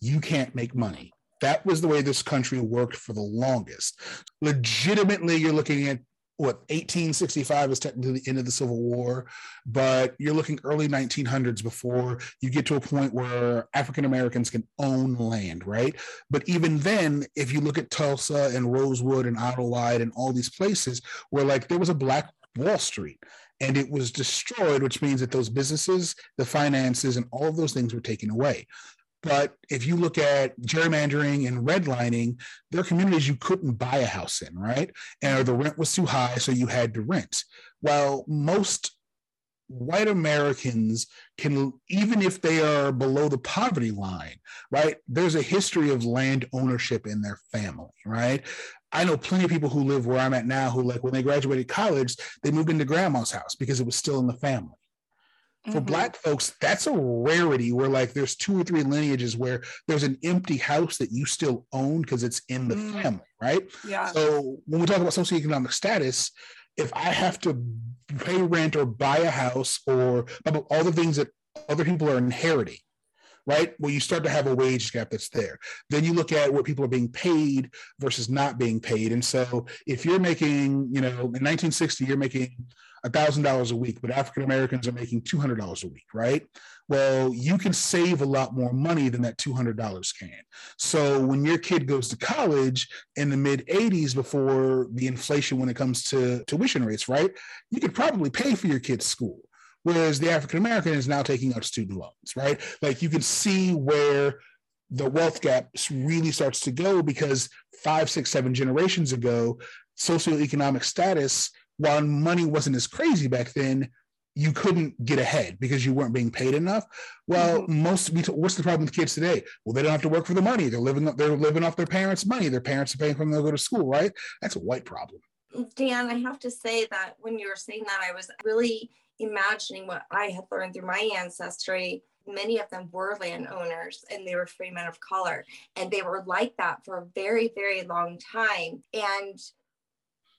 you can't make money. That was the way this country worked for the longest. Legitimately, you're looking at what 1865 is technically the end of the Civil War, but you're looking early 1900s before you get to a point where African Americans can own land, right? But even then, if you look at Tulsa and Rosewood and Idlewild and all these places where like there was a black Wall Street and it was destroyed, which means that those businesses, the finances, and all of those things were taken away. But if you look at gerrymandering and redlining, there are communities you couldn't buy a house in, right? And the rent was too high, so you had to rent. Well, most white Americans can, even if they are below the poverty line, right? There's a history of land ownership in their family, right? I know plenty of people who live where I'm at now who, like, when they graduated college, they moved into grandma's house because it was still in the family for mm-hmm. black folks that's a rarity where like there's two or three lineages where there's an empty house that you still own because it's in the mm. family right yeah so when we talk about socioeconomic status if i have to pay rent or buy a house or all the things that other people are inheriting right? Well, you start to have a wage gap that's there. Then you look at what people are being paid versus not being paid. And so if you're making, you know, in 1960, you're making $1,000 a week, but African Americans are making $200 a week, right? Well, you can save a lot more money than that $200 can. So when your kid goes to college in the mid 80s before the inflation when it comes to tuition rates, right? You could probably pay for your kid's school. Whereas the African American is now taking out student loans, right? Like you can see where the wealth gap really starts to go because five, six, seven generations ago, socioeconomic status while money wasn't as crazy back then, you couldn't get ahead because you weren't being paid enough. Well, mm-hmm. most what's the problem with kids today? Well, they don't have to work for the money. They're living they're living off their parents' money. Their parents are paying for them to go to school, right? That's a white problem. Dan, I have to say that when you were saying that, I was really imagining what I had learned through my ancestry. Many of them were landowners and they were free men of color. And they were like that for a very, very long time. And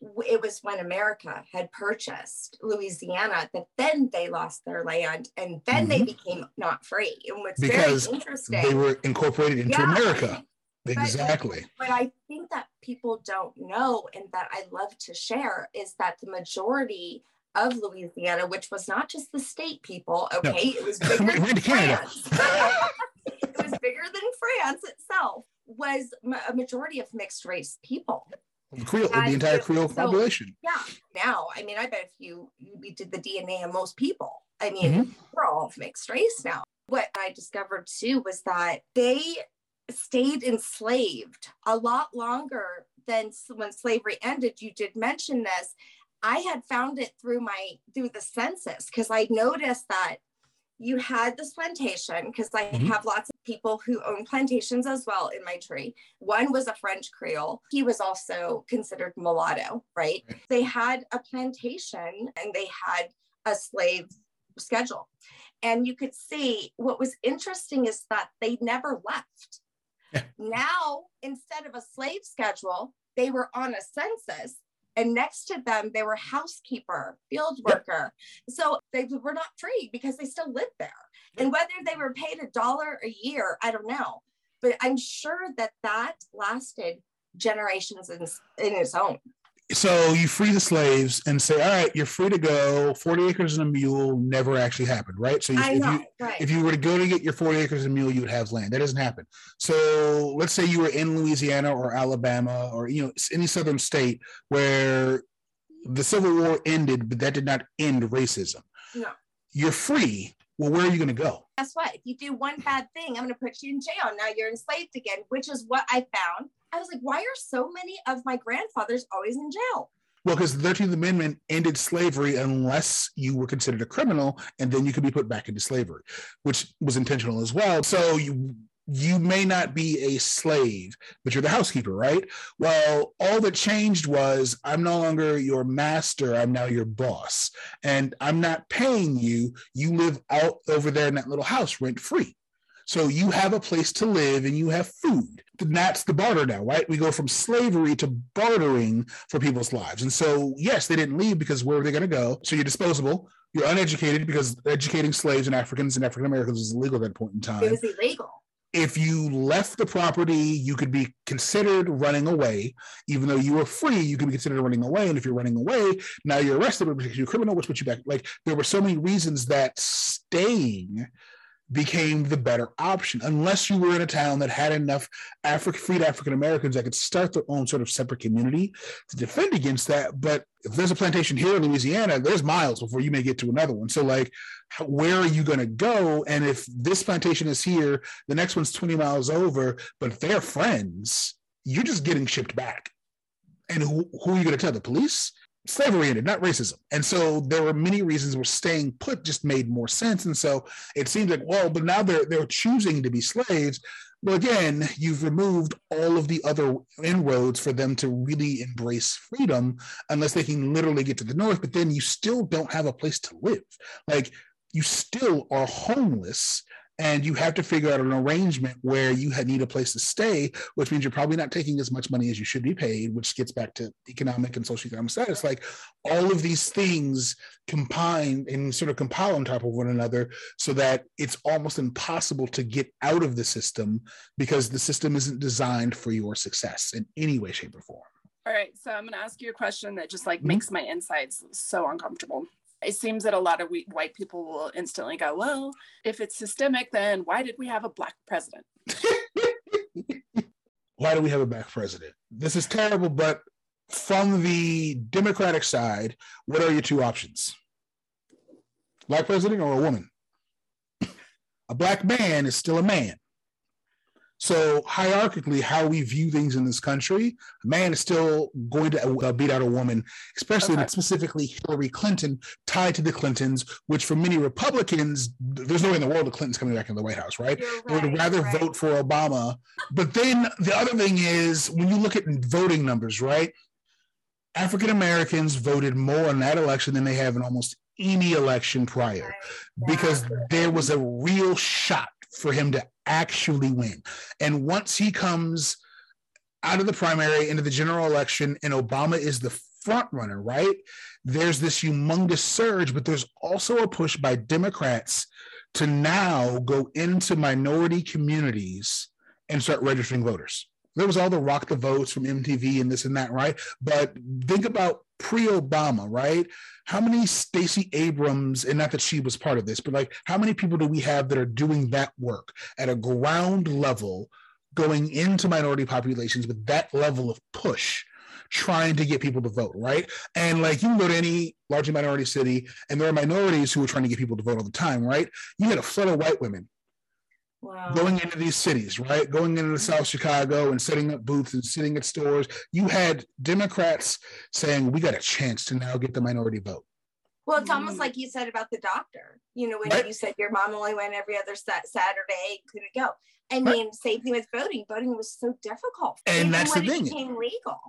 it was when America had purchased Louisiana that then they lost their land and then mm-hmm. they became not free. And what's because very interesting, they were incorporated into yeah. America. Exactly. But, but I think that people don't know and that I love to share is that the majority of Louisiana, which was not just the state people, okay, no. it was bigger than France. it was bigger than France itself, was a majority of mixed race people. Creole, the entire Creole so, population. Yeah. Now, I mean, I bet if you we did the DNA of most people, I mean, mm-hmm. we're all mixed race now. What I discovered too was that they stayed enslaved a lot longer than when slavery ended. You did mention this. I had found it through my through the census because I noticed that you had this plantation because I mm-hmm. have lots of people who own plantations as well in my tree. One was a French Creole. He was also considered mulatto, right? They had a plantation and they had a slave schedule. And you could see what was interesting is that they never left. Yeah. Now, instead of a slave schedule, they were on a census and next to them they were housekeeper field worker. Yep. so they were not free because they still lived there. And whether they were paid a dollar a year i don't know. But i'm sure that that lasted generations in, in its own so you free the slaves and say, all right, you're free to go. 40 acres and a mule never actually happened, right? So you, if, know, you, right. if you were to go to get your 40 acres and a mule, you would have land. That doesn't happen. So let's say you were in Louisiana or Alabama or you know any southern state where the Civil War ended, but that did not end racism. No. You're free. Well, where are you going to go? Guess what? If you do one bad thing, I'm going to put you in jail. Now you're enslaved again, which is what I found I was like, why are so many of my grandfathers always in jail? Well, because the 13th Amendment ended slavery unless you were considered a criminal, and then you could be put back into slavery, which was intentional as well. So you you may not be a slave, but you're the housekeeper, right? Well, all that changed was I'm no longer your master, I'm now your boss. And I'm not paying you. You live out over there in that little house rent free. So you have a place to live and you have food. And that's the barter now, right? We go from slavery to bartering for people's lives. And so, yes, they didn't leave because where were they going to go? So you're disposable. You're uneducated because educating slaves and Africans and African Americans was illegal at that point in time. It was illegal. If you left the property, you could be considered running away. Even though you were free, you could be considered running away. And if you're running away, now you're arrested because you're a criminal, which puts you back. Like there were so many reasons that staying became the better option unless you were in a town that had enough African freed African Americans that could start their own sort of separate community to defend against that. But if there's a plantation here in Louisiana, there's miles before you may get to another one. So like, where are you going to go? And if this plantation is here, the next one's 20 miles over, but they're friends, you're just getting shipped back. And who, who are you going to tell? The police? Slavery ended, not racism. And so there were many reasons where staying put just made more sense. And so it seems like, well, but now they're they're choosing to be slaves. Well, again, you've removed all of the other inroads for them to really embrace freedom, unless they can literally get to the north. But then you still don't have a place to live. Like you still are homeless and you have to figure out an arrangement where you need a place to stay, which means you're probably not taking as much money as you should be paid, which gets back to economic and socioeconomic status. Like all of these things combine and sort of compile on top of one another so that it's almost impossible to get out of the system because the system isn't designed for your success in any way, shape, or form. All right, so I'm going to ask you a question that just like mm-hmm. makes my insides so uncomfortable it seems that a lot of we, white people will instantly go, well, if it's systemic, then why did we have a black president? why do we have a black president? This is terrible, but from the Democratic side, what are your two options? Black president or a woman? A black man is still a man. So hierarchically, how we view things in this country, a man is still going to uh, beat out a woman, especially okay. specifically Hillary Clinton, tied to the Clintons, which for many Republicans, there's no way in the world the Clintons coming back in the White House, right? right they would rather right. vote for Obama. But then the other thing is when you look at voting numbers, right? African Americans voted more in that election than they have in almost any election prior because there was a real shot for him to actually win. And once he comes out of the primary into the general election and Obama is the front runner, right? There's this humongous surge, but there's also a push by Democrats to now go into minority communities and start registering voters. There was all the rock the votes from MTV and this and that, right? But think about pre-Obama, right? How many Stacey Abrams, and not that she was part of this, but like how many people do we have that are doing that work at a ground level, going into minority populations with that level of push? trying to get people to vote, right? And like you can go to any largely minority city, and there are minorities who are trying to get people to vote all the time, right? You had a flood of white women Wow. Going into these cities, right? Going into South Chicago and setting up booths and sitting at stores. You had Democrats saying, we got a chance to now get the minority vote. Well, it's almost mm. like you said about the doctor. You know, when right. you said your mom only went every other Saturday, couldn't go. I mean, right. same thing with voting. Voting was so difficult. And that's the thing. It became legal.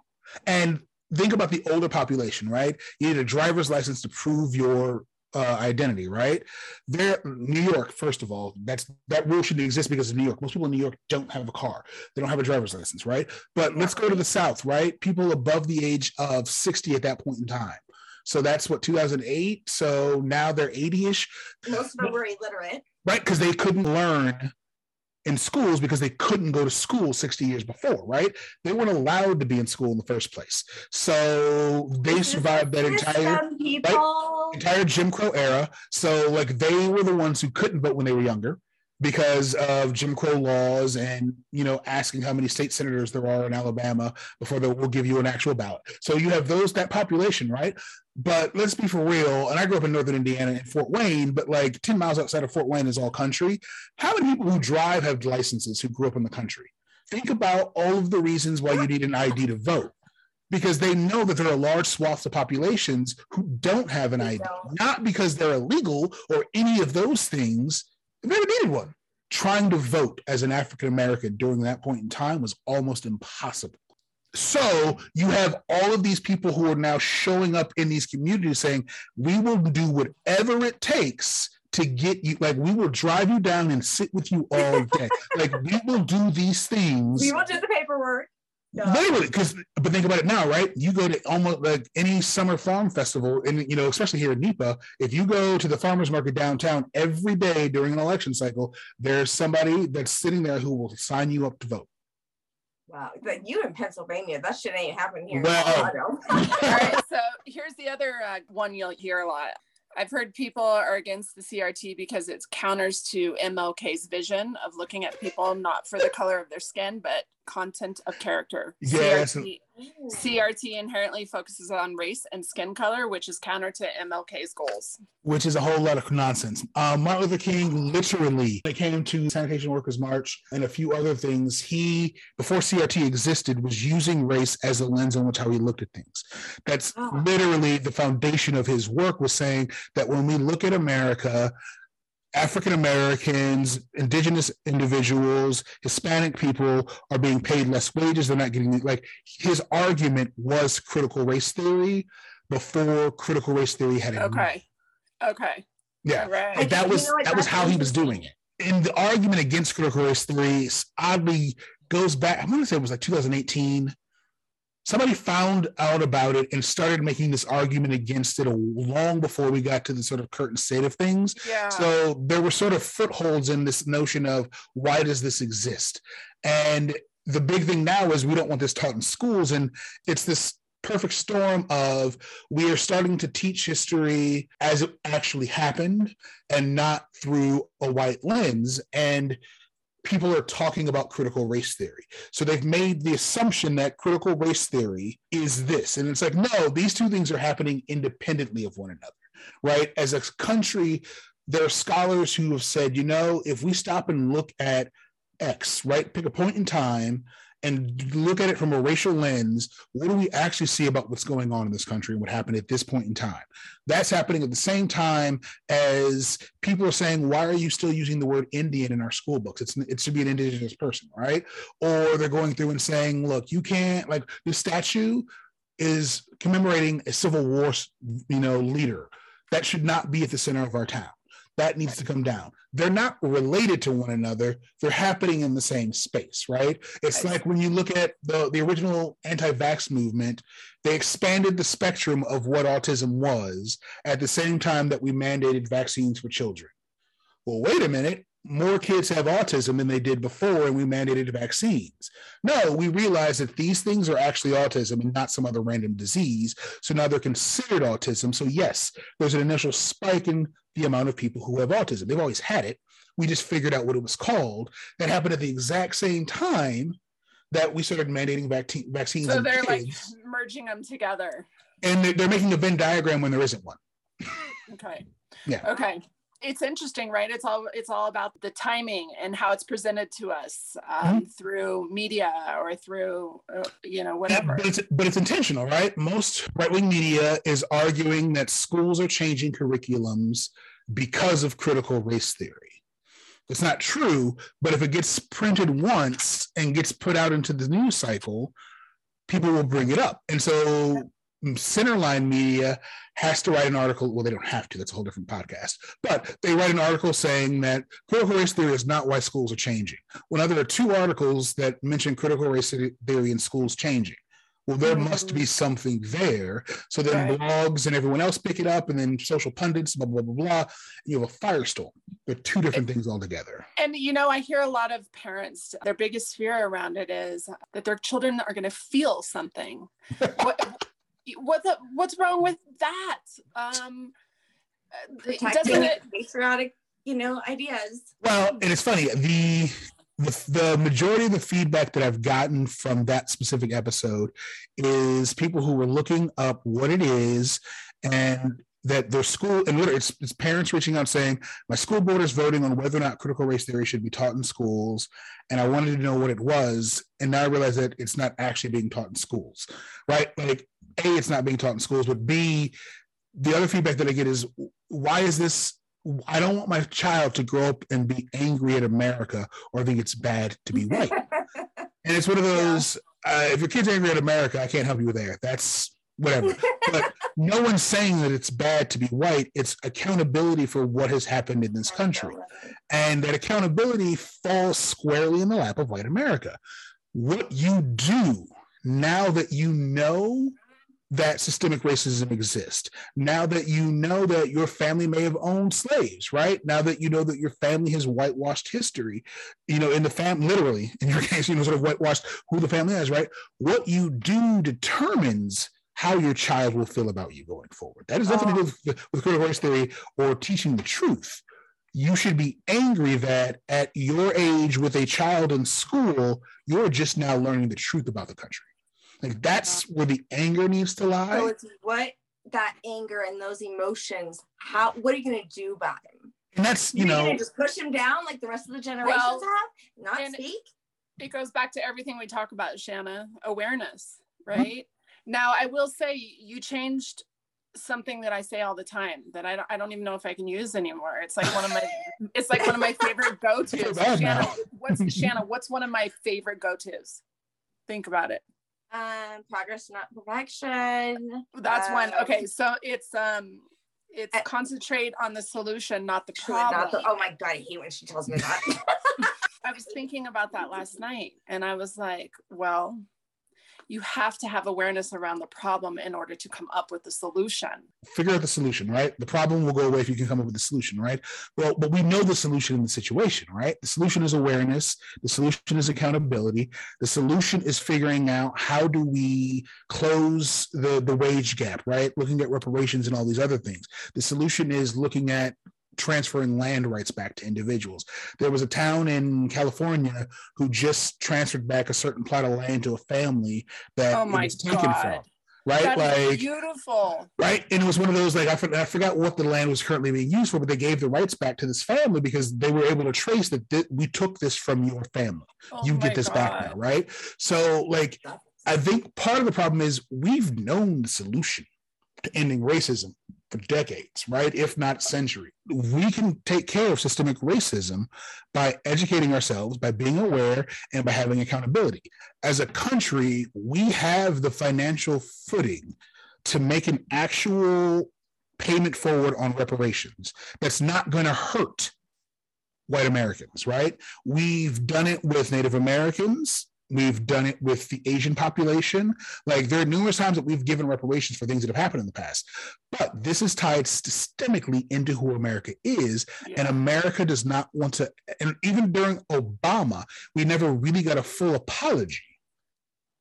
And think about the older population, right? You need a driver's license to prove your uh, identity, right? There, New York, first of all, that's that rule shouldn't exist because of New York. Most people in New York don't have a car; they don't have a driver's license, right? But let's go to the South, right? People above the age of sixty at that point in time. So that's what 2008. So now they're 80ish. Most of them were illiterate, right? Because they couldn't learn in schools because they couldn't go to school 60 years before, right? They weren't allowed to be in school in the first place. So they survived that entire right, entire Jim Crow era. So like they were the ones who couldn't vote when they were younger because of Jim Crow laws and you know asking how many state senators there are in Alabama before they will give you an actual ballot. So you have those that population, right? But let's be for real. And I grew up in northern Indiana in Fort Wayne, but like 10 miles outside of Fort Wayne is all country. How many people who drive have licenses who grew up in the country? Think about all of the reasons why you need an ID to vote. Because they know that there are large swaths of populations who don't have an ID, not because they're illegal or any of those things, they never needed one. Trying to vote as an African American during that point in time was almost impossible. So you have all of these people who are now showing up in these communities saying, we will do whatever it takes to get you. Like we will drive you down and sit with you all day. like we will do these things. We will do the paperwork. Literally, because but think about it now, right? You go to almost like any summer farm festival, and you know, especially here in NEPA, if you go to the farmers market downtown every day during an election cycle, there's somebody that's sitting there who will sign you up to vote. Wow, but you in Pennsylvania, that shit ain't happening here. Well, All right, so here's the other uh, one you'll hear a lot. I've heard people are against the CRT because it counters to MLK's vision of looking at people not for the color of their skin, but content of character. Yes. CRT, CRT inherently focuses on race and skin color, which is counter to MLK's goals. which is a whole lot of nonsense. Um, Martin Luther King literally, when it came to Sanitation Workers March and a few other things, he, before CRT existed, was using race as a lens on which how he looked at things. That's Oh. literally the foundation of his work was saying that when we look at America, African Americans, indigenous individuals, Hispanic people are being paid less wages. They're not getting like his argument was critical race theory before critical race theory had a name. Okay. Okay. Yeah. All right. Like that You was know what, that was how he was doing it. And the argument against critical race theory oddly goes back. I'm gonna say it was like 2018. Somebody found out about it and started making this argument against it long before we got to the sort of current state of things. Yeah. So there were sort of footholds in this notion of why does this exist? And the big thing now is we don't want this taught in schools. And it's this perfect storm of we are starting to teach history as it actually happened and not through a white lens. And people are talking about critical race theory. So they've made the assumption that critical race theory is this. And it's like, no, these two things are happening independently of one another, right? As a country, there are scholars who have said, you know, if we stop and look at X, right, pick a point in time and look at it from a racial lens, what do we actually see about what's going on in this country and what happened at this point in time? That's happening at the same time as people are saying, why are you still using the word Indian in our school books? It's it should be an indigenous person, right? Or they're going through and saying, look, you can't like the statue is commemorating a Civil War, you know, leader. That should not be at the center of our town. That needs to come down. They're not related to one another. They're happening in the same space, right? It's Right. like when you look at the, the original anti-vax movement, they expanded the spectrum of what autism was at the same time that we mandated vaccines for children. Well, wait a minute. More kids have autism than they did before, and we mandated vaccines. No, we realized that these things are actually autism and not some other random disease. So now they're considered autism. So, yes, there's an initial spike in the amount of people who have autism. They've always had it. We just figured out what it was called. That happened at the exact same time that we started mandating vac- vaccines. so they're like merging them together. and they're, they're making a Venn diagram when there isn't one. Okay. Yeah. Okay. It's interesting, right? It's all it's all about the timing and how it's presented to us um, through media or through uh, you know Yeah, whatever. but it's but it's intentional, right? Most right wing media is arguing that schools are changing curriculums because of critical race theory. It's not true, but if it gets printed once and gets put out into the news cycle, people will bring it up. And so centerline media has to write an article. Well, they don't have to, that's a whole different podcast. But they write an article saying that critical race theory is not why schools are changing. Well, now there are two articles that mention critical race theory in schools changing. Well, there mm-hmm. must be something there. So then Right. blogs and everyone else pick it up, and then social pundits, blah, blah, blah, blah. And you have a firestorm. They're two different things altogether. And you know, I hear a lot of parents, their biggest fear around it is that their children are going to feel something. what, what the, what's wrong with that? Um, uh, Protecting doesn't it? patriotic, you know, ideas. Well, and it's funny the, the the majority of the feedback that I've gotten from that specific episode is people who were looking up what it is and that their school and literally it's, it's parents reaching out saying my school board is voting on whether or not critical race theory should be taught in schools and i wanted to know what it was and now i realize that it's not actually being taught in schools right like a it's not being taught in schools but b the other feedback that i get is why is this I don't want my child to grow up and be angry at America or think it's bad to be white. and it's one of those uh, if your kid's angry at America, I can't help you there. That's whatever. but no one's saying that it's bad to be white. It's accountability for what has happened in this country. And that accountability falls squarely in the lap of white America. What you do now that you know that systemic racism exists. Now that you know that your family may have owned slaves, right? Now that you know that your family has whitewashed history, you know, in the family, literally, in your case, you know, sort of whitewashed who the family is, right? What you do determines how your child will feel about you going forward. That is nothing to do oh. with, with critical race theory or teaching the truth. You should be angry that at your age with a child in school, you're just now learning the truth about the country. Like that's where the anger needs to lie. So it's what that anger and those emotions, how what are you gonna do about them? And that's you You're know gonna just push him down like the rest of the generations Well, have, not and- speak. it goes back to everything we talk about, Shanna, awareness, uh-huh. right? Now, I will say you changed something that I say all the time that I don't, I don't even know if I can use anymore. It's like one of my it's like one of my favorite go-tos. bad Shanna, what's Shanna, what's one of my favorite go-tos? Think about it. Um, progress, not perfection. That's one. Um, Okay, so it's um it's I- concentrate on the solution, not the problem. not the, oh my god, I hate when she tells me that. I was thinking about that last night and I was like, well, you have to have awareness around the problem in order to come up with the solution. figure out the solution, right? The problem will go away if you can come up with the solution, right? Well, but we know the solution in the situation, right? The solution is awareness. The solution is accountability. The solution is figuring out how do we close the the wage gap, right? Looking at reparations and all these other things. The solution is looking at transferring land rights back to individuals. There was a town in California who just transferred back a certain plot of land to a family that Oh it was taken God. from. Right, That like beautiful. right? And it was one of those like I, for- I forgot what the land was currently being used for, but they gave the rights back to this family because they were able to trace that thi- we took this from your family. Oh you get this back now, right? So like I think part of the problem is we've known the solution to ending racism for decades, right? If not century. We can take care of systemic racism by educating ourselves, by being aware, and by having accountability. As a country, we have the financial footing to make an actual payment forward on reparations that's not going to hurt white Americans, right? We've done it with Native Americans. We've done it with the Asian population. Like there are numerous times that we've given reparations for things that have happened in the past. But this is tied systemically into who America is. And America does not want to, and even during Obama, we never really got a full apology,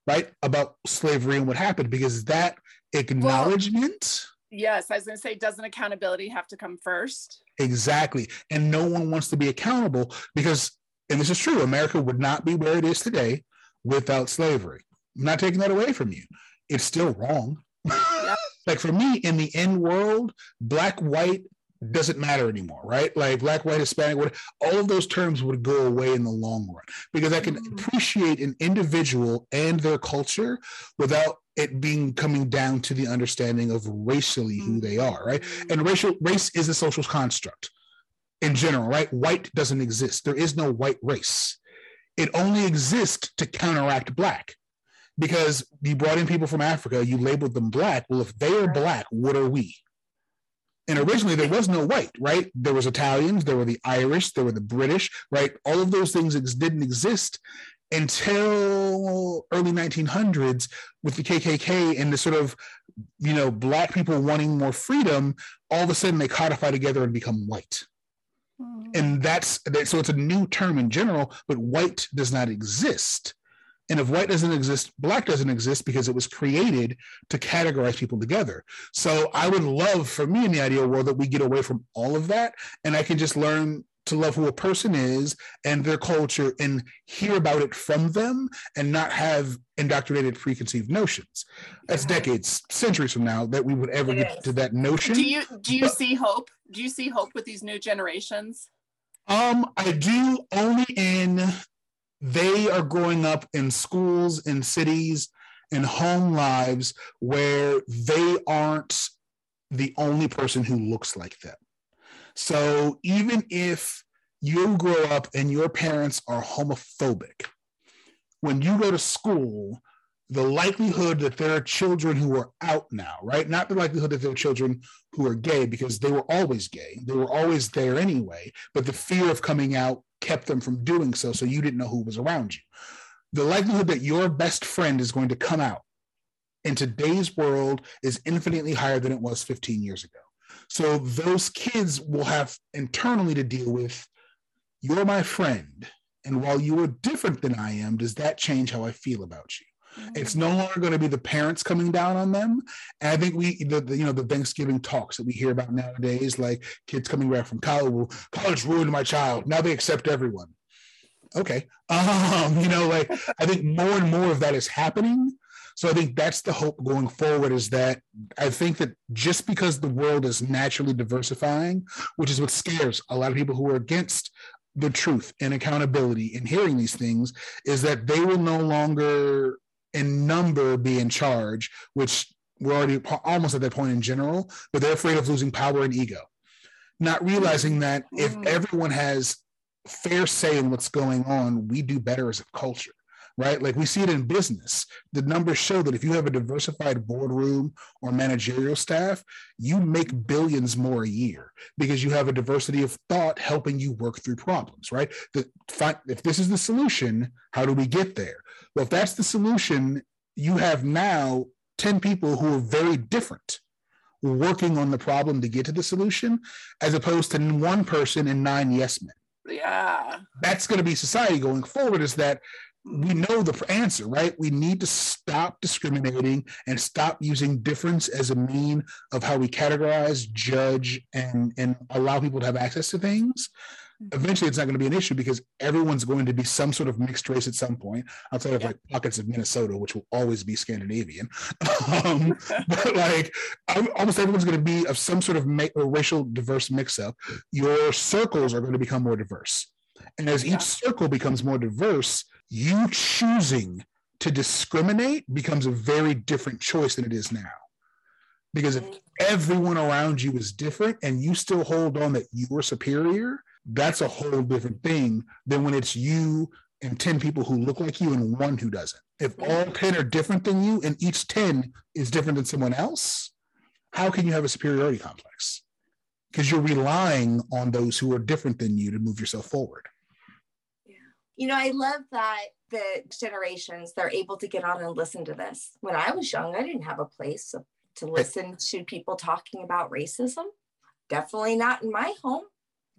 right, about slavery and what happened because that acknowledgement. Yes, I was going to say, doesn't accountability have to come first? Exactly. And no one wants to be accountable because, and this is true, America would not be where it is today without slavery. I'm not taking that away from you. It's still wrong. like for me, in the end world, black, white doesn't matter anymore, right? Like black, white, Hispanic, what, all of those terms would go away in the long run because I can Mhm. appreciate an individual and their culture without it being coming down to the understanding of racially who they are, right? and racial race is a social construct in general right white doesn't exist there is no white race it only exists to counteract black. Because you brought in people from africa you labeled them black. Well if they are black what are we? And originally there was no white right? There was italians there were the irish there were the british right? All of those things ex- didn't exist until early 1900s with the kkk and the sort of you know black people wanting more freedom all of a sudden they codify together and become white Mhm. and that's so it's a new term in general but white does not exist and if white doesn't exist black doesn't exist because it was created to categorize people together so i would love for me in the ideal world that we get away from all of that and i can just learn to love who a person is and their culture and hear about it from them and not have indoctrinated preconceived notions that's decades centuries from now that we would ever It get is. to that notion Do you do you But- see hope? Do you see hope with these new generations? Um, I do only in they are growing up in schools in cities and home lives where they aren't the only person who looks like them. So even if you grow up and your parents are homophobic, when you go to school, the likelihood that there are children who are out now, right? Not the likelihood that there are children who are gay because they were always gay. They were always there anyway, but the fear of coming out kept them from doing so. So you didn't know who was around you. The likelihood that your best friend is going to come out in today's world is infinitely higher than it was 15 years ago. So those kids will have internally to deal with you're my friend. And while you are different than I am, does that change how I feel about you? It's no longer going to be the parents coming down on them. And I think we, the, the, you know, the Thanksgiving talks that we hear about nowadays, like kids coming back from college, well, college ruined my child. Now they accept everyone. Okay, um, you know, like I think more and more of that is happening. So I think that's the hope going forward. Is that I think that just because the world is naturally diversifying, which is what scares a lot of people who are against the truth and accountability and hearing these things, is that they will no longer in number be in charge, which we're already almost at that point in general, but they're afraid of losing power and ego. Not realizing that if Mm. everyone has fair say in what's going on, we do better as a culture, right? Like we see it in business. The numbers show that if you have a diversified boardroom or managerial staff, you make billions more a year because you have a diversity of thought helping you work through problems, right? The, if this is the solution, how do we get there? Well, if that's the solution, you have now 10 people who are very different working on the problem to get to the solution, as opposed to one person and nine yes men. Yeah. That's going to be society going forward, is that we know the answer, right? We need to stop discriminating and stop using difference as a mean of how we categorize, judge, and, and allow people to have access to things eventually it's not going to be an issue because everyone's going to be some sort of mixed race at some point outside of Yeah. like pockets of minnesota which will always be scandinavian um, but like almost everyone's going to be of some sort of ma- or racial diverse mix up your circles are going to become more diverse and as Yeah. each circle becomes more diverse you choosing to discriminate becomes a very different choice than it is now because if everyone around you is different and you still hold on that you are superior, that's a whole different thing than when it's you and 10 people who look like you and one who doesn't. If all 10 are different than you and each 10 is different than someone else, how can you have a superiority complex? Because you're relying on those who are different than you to move yourself forward. You know, I love that the generations they're able to get on and listen to this. When I was young, I didn't have a place to listen to people talking about racism. Definitely not in my home.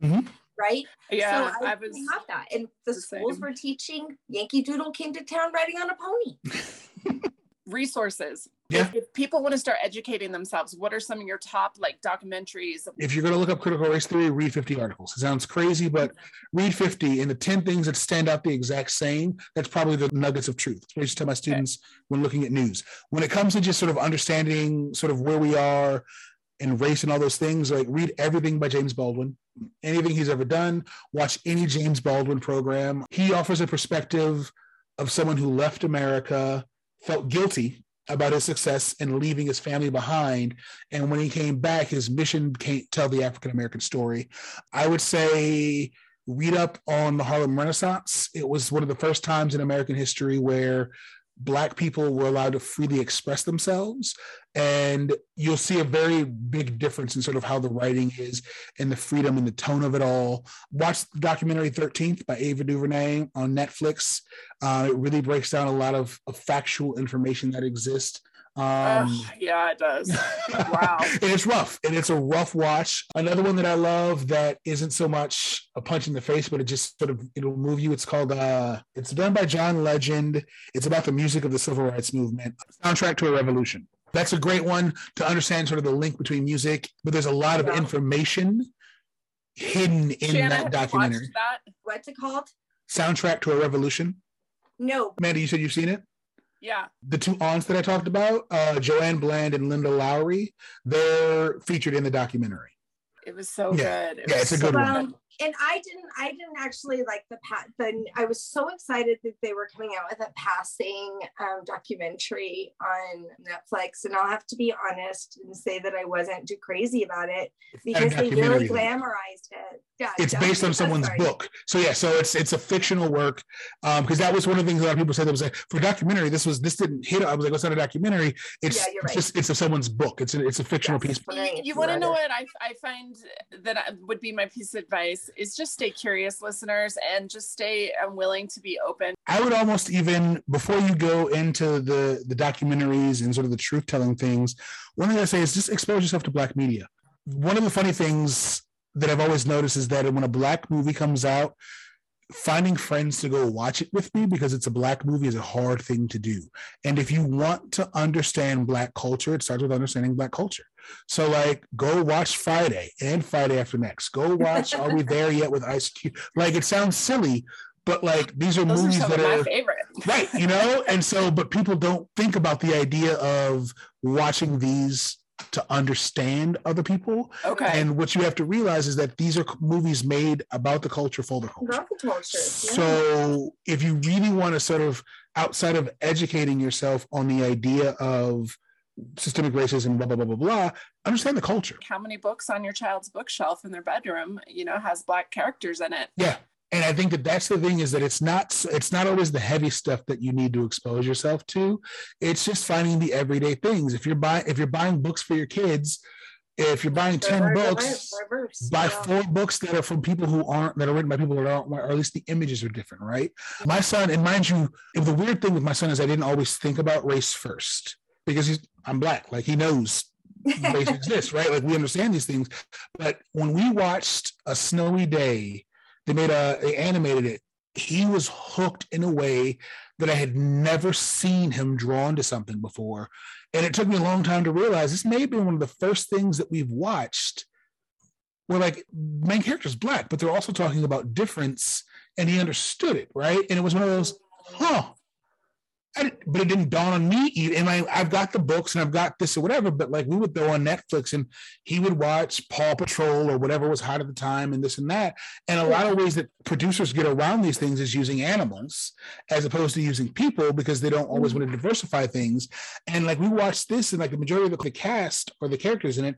Mhm. Right. Yeah. so I, I was didn't have that. And the the schools same. were teaching Yankee Doodle came to town riding on a pony. resources. Yeah. If, if people want to start educating themselves, what are some of your top like documentaries? if you're going to look up critical race theory, read 50 articles. It sounds crazy, but read 50 and the 10 things that stand out the exact same, that's probably the nuggets of truth. I to tell my students when looking at news. When it comes to just sort of understanding sort of where we are and race and all those things, like read everything by James Baldwin, anything he's ever done, watch any James Baldwin program. He offers a perspective of someone who left America, felt guilty about his success and leaving his family behind. And when he came back, his mission can't tell the African American story. I would say read up on the Harlem Renaissance. It was one of the first times in American history where Black people were allowed to freely express themselves. And you'll see a very big difference in sort of how the writing is and the freedom and the tone of it all. Watch the documentary 13th by Ava DuVernay on Netflix. Uh, it really breaks down a lot of, of factual information that exists. Um, yeah, it does. Wow. and it's rough and it's a rough watch. Another one that I love that isn't so much a punch in the face, but it just sort of it'll move you. It's called uh it's done by John Legend. It's about the music of the civil rights movement, soundtrack to a revolution. That's a great one to understand sort of the link between music, but there's a lot of Yeah. information hidden in Shanna, that documentary. watched that? What's it called? Soundtrack to a revolution. No. Amanda, you said you've seen it? Yeah. the two aunts that I talked about, uh, Joanne Bland and Linda Lowery, they're featured in the documentary. It was so Yeah. good. It Yeah, was it's a so good one. Well, and I didn't I didn't actually like the pat the I was so excited that they were coming out with a passing um, documentary on Netflix and I'll have to be honest and say that I wasn't too crazy about it because they really glamorized it. Yeah, it's based on someone's sorry. book. So yeah, so it's it's a fictional work. Um because that was one of the things a lot of people said that was like for a documentary this was this didn't hit I was like it's not a documentary. It's, yeah, right. just it's a someone's book. It's a, it's a fictional yes. piece. You, you want to know what I I find that would be my piece of advice is just stay curious, listeners, and just stay um, willing to be open. I would almost even before you go into the the documentaries and sort of the truth telling things, one thing I say is just expose yourself to black media. One of the funny things that I've always noticed is that when a black movie comes out, finding friends to go watch it with me because it's a black movie is a hard thing to do. And if you want to understand black culture, it starts with understanding black culture. So like go watch Friday and Friday after next. Go watch Are We There Yet with Ice Cube. Like it sounds silly, but like these are Those movies are that are my favorite. right, you know, and so but people don't think about the idea of watching these to understand other people. Okay. And what you have to realize is that these are movies made about the culture for the culture. About the culture. Yeah. So if you really want to sort of outside of educating yourself on the idea of systemic racism, blah blah blah blah blah. Understand the culture. How many books on your child's bookshelf in their bedroom, you know, has black characters in it? Yeah, and I think that that's the thing is that it's not it's not always the heavy stuff that you need to expose yourself to. It's just finding the everyday things. If you're buying if you're buying books for your kids, if you're buying 10 books, buy four books that are from people who aren't that are written by people that aren't, or at least the images are different, right? My son, and mind you, the weird thing with my son is I didn't always think about race first because he's I'm black. Like he knows race exists, right? Like we understand these things. But when we watched a snowy day they made a they animated it. He was hooked in a way that I had never seen him drawn to something before. And it took me a long time to realize this may have been one of the first things that we've watched where like main character's black, but they're also talking about difference and he understood it, right? And it was one of those, huh, but it didn't dawn on me. And I, I've got the books and I've got this or whatever. But like we would go on Netflix and he would watch Paw Patrol or whatever was hot at the time and this and that. And a lot of ways that producers get around these things is using animals as opposed to using people because they don't always mm-hmm. want to diversify things. And like we watched this and like the majority of the cast or the characters in it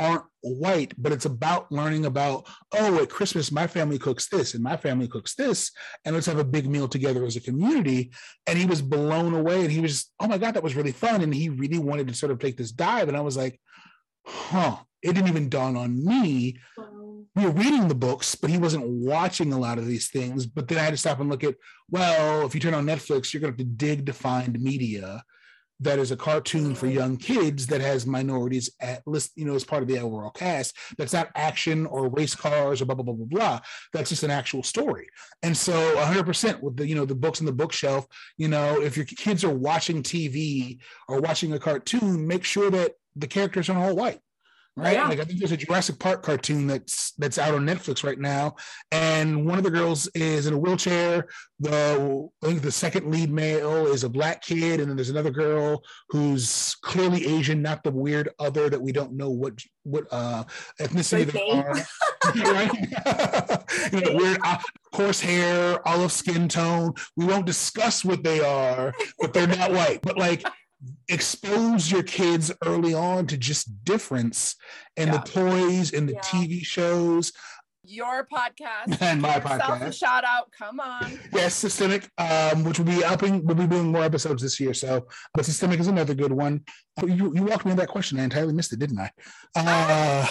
aren't white, but it's about learning about, oh, at Christmas, my family cooks this and my family cooks this, and let's have a big meal together as a community. And he was blown away and he was, oh my God, that was really fun. And he really wanted to sort of take this dive. And I was like, huh, it didn't even dawn on me. We were reading the books, but he wasn't watching a lot of these things. But then I had to stop and look at, well, if you turn on Netflix, you're going to have to dig to find media that is a cartoon for young kids that has minorities at list, you know, as part of the overall cast. That's not action or race cars or blah blah blah blah blah. That's just an actual story. And so 100% with the you know the books on the bookshelf, you know, if your kids are watching TV or watching a cartoon, make sure that the characters aren't all white right? Yeah. Like I think there's a Jurassic Park cartoon that's that's out on Netflix right now, and one of the girls is in a wheelchair. The I think the second lead male is a black kid, and then there's another girl who's clearly Asian, not the weird other that we don't know what what uh, ethnicity they are. right? you know, weird uh, coarse hair, olive skin tone. We won't discuss what they are, but they're not white. But like expose your kids early on to just difference in yeah. the toys and the yeah. TV shows. Your podcast and my podcast. shout out, come on. Yes, systemic, um, which will be upping. We'll be doing more episodes this year. So, but systemic is another good one. You you walked me in that question. I entirely missed it, didn't I?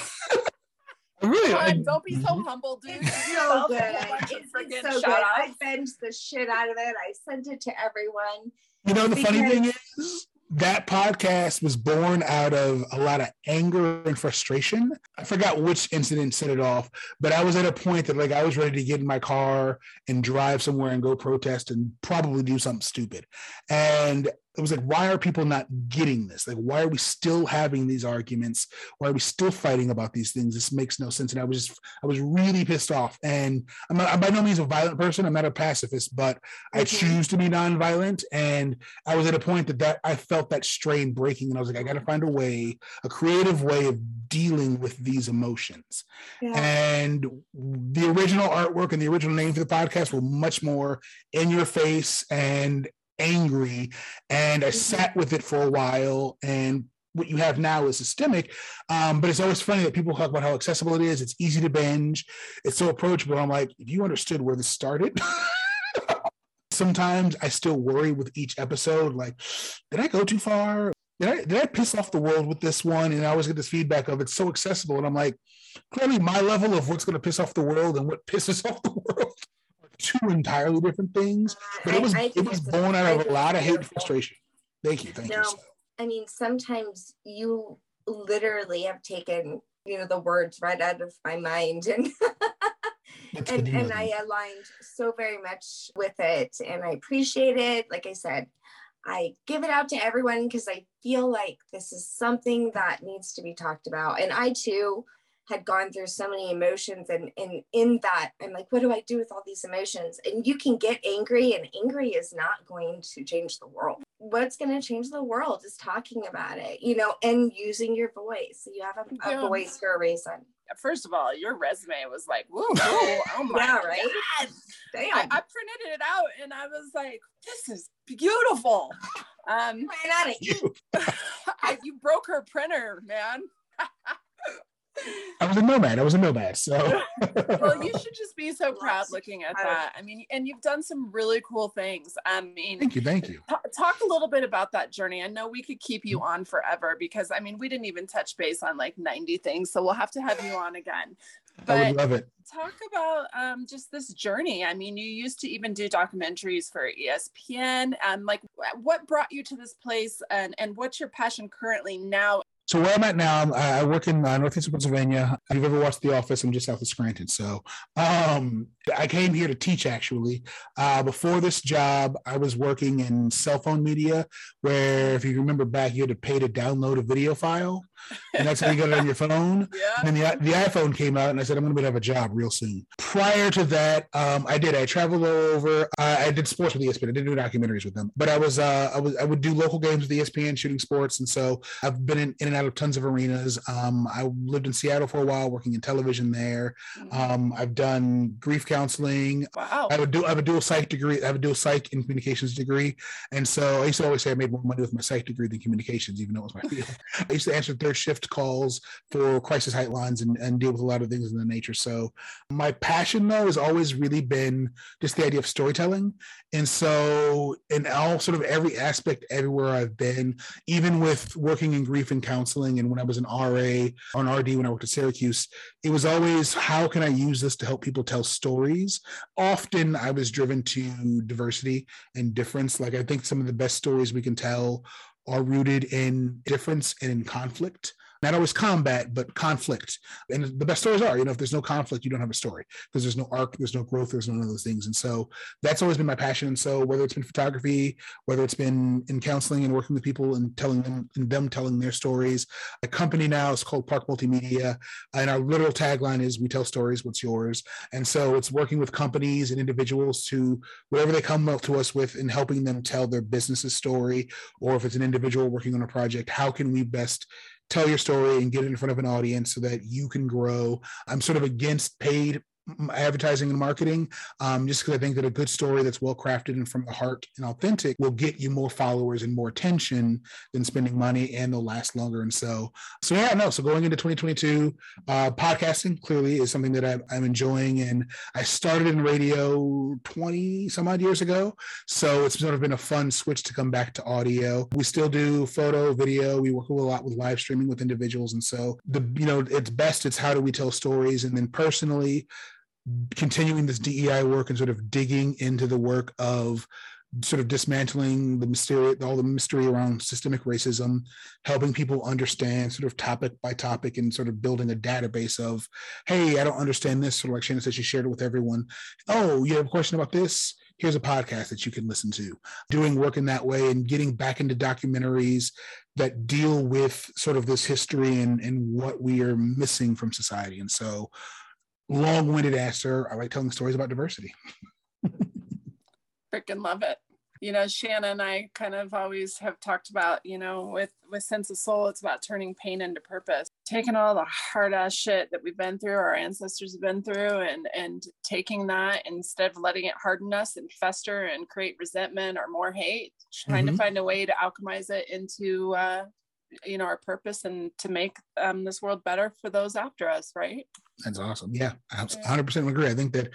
Uh, really? I, don't be so mm-hmm. humble, dude. It's so good. It's, so good. I binged the shit out of it. I sent it to everyone. You know the because... funny thing is that podcast was born out of a lot of anger and frustration. I forgot which incident set it off, but I was at a point that like I was ready to get in my car and drive somewhere and go protest and probably do something stupid. And it was like, why are people not getting this? Like, why are we still having these arguments? Why are we still fighting about these things? This makes no sense. And I was just, I was really pissed off. And I'm, not, I'm by no means a violent person. I'm not a pacifist, but I choose to be nonviolent. And I was at a point that that I felt that strain breaking, and I was like, I got to find a way, a creative way of dealing with these emotions. Yeah. And the original artwork and the original name for the podcast were much more in your face and angry. And I mm-hmm. sat with it for a while and what you have now is systemic. Um, but it's always funny that people talk about how accessible it is. It's easy to binge. It's so approachable. I'm like, if you understood where this started. Sometimes I still worry with each episode, like, did I go too far? Did I, did I piss off the world with this one? And I always get this feedback of it's so accessible. And I'm like, clearly my level of what's going to piss off the world and what pisses off the world two entirely different things. But it was I, I it was born out of a lot of hate and frustration. Thank you, thank no, you. I mean, sometimes you literally have taken you know the words right out of my mind and and, and I aligned so very much with it and I appreciate it. Like I said, I give it out to everyone because I feel like this is something that needs to be talked about. And I too had gone through so many emotions and, and in that i'm like what do i do with all these emotions? And you can get angry and angry is not going to change the world. What's going to change the world is talking about it you know and using your voice. You have a, a voice for a reason. First of all your resume was like whoa, whoa oh my yeah, right? God. Damn. I, I, printed it out and i was like this is beautiful. Um you. I, you broke her printer man I was a nomad. I was a nomad. So well, you should just be so proud looking at that. I mean, and you've done some really cool things. I mean, thank you, thank you. T- talk a little bit about that journey. I know we could keep you on forever because I mean, we didn't even touch base on like 90 things, so we'll have to have you on again. But I would love it. Talk about um, just this journey. I mean, you used to even do documentaries for ESPN. And like, what brought you to this place, and and what's your passion currently now? So where I'm at now, I work in uh, Northeastern Pennsylvania. If you've ever watched The Office, I'm just south of Scranton. So um, I came here to teach actually. Uh, before this job, I was working in cell phone media, where if you remember back, you had to pay to download a video file and that's how you got it on your phone. Yeah. And the, the iPhone came out, and I said, I'm going to have a job real soon. Prior to that, um, I did. I traveled all over. Uh, I did sports with ESPN. I didn't do documentaries with them, but I was, uh, I was, I would do local games with ESPN, shooting sports, and so I've been in, in and out of tons of arenas. Um, I lived in Seattle for a while, working in television there. Mm-hmm. Um, I've done grief counseling. Wow. I would do. I have a dual psych degree. I have a dual psych and communications degree, and so I used to always say I made more money with my psych degree than communications, even though it was my field. I used to answer shift calls for crisis hotlines and, and deal with a lot of things in the nature. So my passion though has always really been just the idea of storytelling. And so in all sort of every aspect everywhere I've been, even with working in grief and counseling and when I was an RA on RD when I worked at Syracuse, it was always how can I use this to help people tell stories? Often I was driven to diversity and difference. Like I think some of the best stories we can tell are rooted in difference and in conflict not always combat, but conflict. And the best stories are, you know, if there's no conflict, you don't have a story because there's no arc, there's no growth, there's none of those things. And so that's always been my passion. And so whether it's been photography, whether it's been in counseling and working with people and telling them and them telling their stories, a company now is called Park Multimedia, and our literal tagline is "We tell stories, what's yours." And so it's working with companies and individuals to whatever they come up to us with and helping them tell their business's story, or if it's an individual working on a project, how can we best tell your story and get it in front of an audience so that you can grow. I'm sort of against paid advertising and marketing um, just because i think that a good story that's well crafted and from the heart and authentic will get you more followers and more attention than spending money and they'll last longer. And so so yeah no so going into 2022 uh, podcasting clearly is something that I, i'm enjoying. And i started in radio 20 some odd years ago. So it's sort of been a fun switch to come back to audio. We still do photo video. We work a lot with live streaming with individuals. And so the you know it's best it's how do we tell stories? And then personally continuing this DEI work and sort of digging into the work of sort of dismantling the mystery, all the mystery around systemic racism, helping people understand sort of topic by topic and sort of building a database of, hey, I don't understand this. Sort of like Shannon said, she shared it with everyone. Oh, you have a question about this? here's a podcast that you can listen to. Doing work in that way and getting back into documentaries that deal with sort of this history and, and what we are missing from society. And so, long winded answer, I like telling stories about diversity. Freaking love it you know shanna and i kind of always have talked about you know with with sense of soul it's about turning pain into purpose taking all the hard ass shit that we've been through our ancestors have been through and and taking that instead of letting it harden us and fester and create resentment or more hate trying mm-hmm. to find a way to alchemize it into uh you know our purpose and to make um, this world better for those after us right that's awesome yeah i 100% agree i think that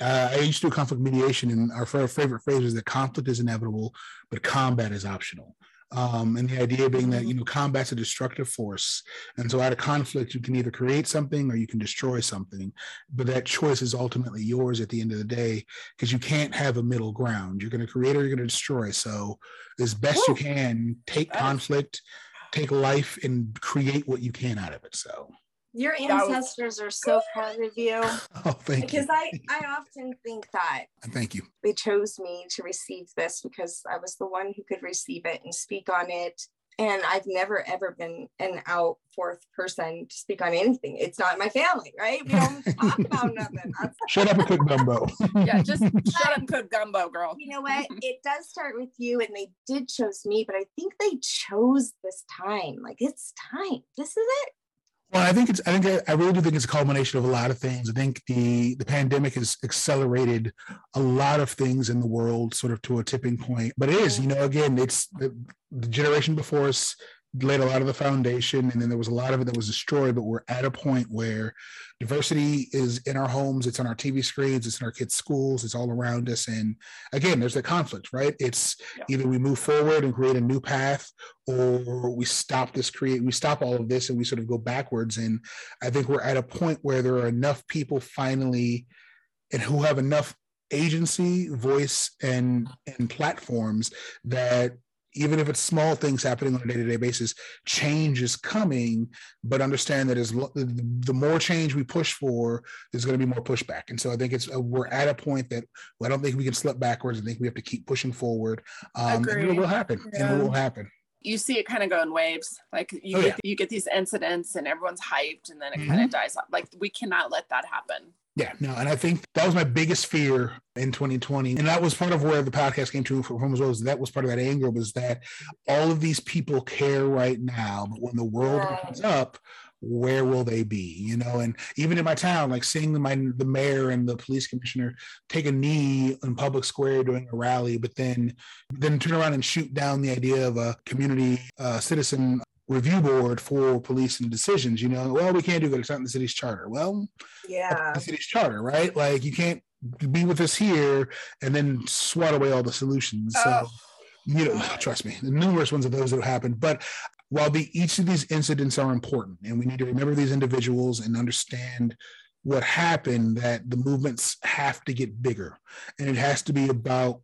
uh, I used to do conflict mediation, and our favorite phrase is that conflict is inevitable, but combat is optional. Um, and the idea being that you know combat's a destructive force, and so out of conflict you can either create something or you can destroy something, but that choice is ultimately yours at the end of the day because you can't have a middle ground. You're going to create or you're going to destroy. So as best Woo! you can, take conflict, take life, and create what you can out of it. So your ancestors was... are so proud of you. Oh, thank because you. Because I, I often think that. Thank you. They chose me to receive this because I was the one who could receive it and speak on it. And I've never ever been an out fourth person to speak on anything. It's not my family, right? We don't talk about nothing. That's- shut up and cook gumbo. yeah, just shut up and cook gumbo, girl. You know what? It does start with you, and they did chose me, but I think they chose this time. Like it's time. This is it. Well, I think it's. I think I really do think it's a culmination of a lot of things. I think the the pandemic has accelerated a lot of things in the world, sort of to a tipping point. But it is, you know, again, it's the, the generation before us laid a lot of the foundation and then there was a lot of it that was destroyed but we're at a point where diversity is in our homes it's on our tv screens it's in our kids schools it's all around us and again there's a conflict right it's yeah. either we move forward and create a new path or we stop this create we stop all of this and we sort of go backwards and i think we're at a point where there are enough people finally and who have enough agency voice and and platforms that even if it's small things happening on a day-to-day basis change is coming but understand that as the more change we push for there's going to be more pushback. And so i think it's uh, we're at a point that i don't think we can slip backwards. I think we have to keep pushing forward um, and it will happen yeah. and it will happen. You see it kind of go in waves. Like you, oh, get, yeah. you get these incidents and everyone's hyped and then it mm-hmm. kind of dies off. Like we cannot let that happen yeah, no, and I think that was my biggest fear in 2020, and that was part of where the podcast came to from as well. As that was part of that anger was that all of these people care right now, but when the world opens up, where will they be? You know, and even in my town, like seeing my the mayor and the police commissioner take a knee in public square during a rally, but then then turn around and shoot down the idea of a community uh, citizen review board for police and decisions. You know, well, we can't do that. It's not in the city's charter. Well, yeah, the city's charter, right? Like you can't be with us here and then swat away all the solutions. So, oh. you know, trust me, The numerous ones of those that have happened. But while the each of these incidents are important, and we need to remember these individuals and understand what happened, that the movements have to get bigger, and it has to be about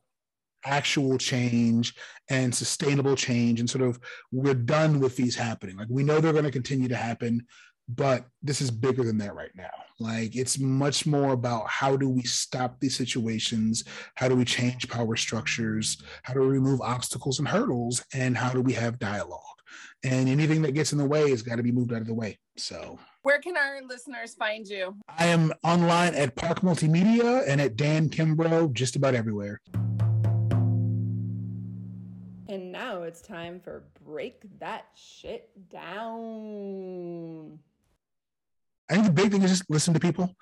actual change and sustainable change and sort of we're done with these happening. Like we know they're going to continue to happen but this is bigger than that right now. Like it's much more about how do we stop these situations? How do we change power structures? How do we remove obstacles and hurdles? And how do we have dialogue? And anything that gets in the way has got to be moved out of the way so. Where can our listeners find you? I am online at park multimedia and at dan kimbrough just about everywhere and now it's time for Break That Shit Down. I think the big thing is just listen to people,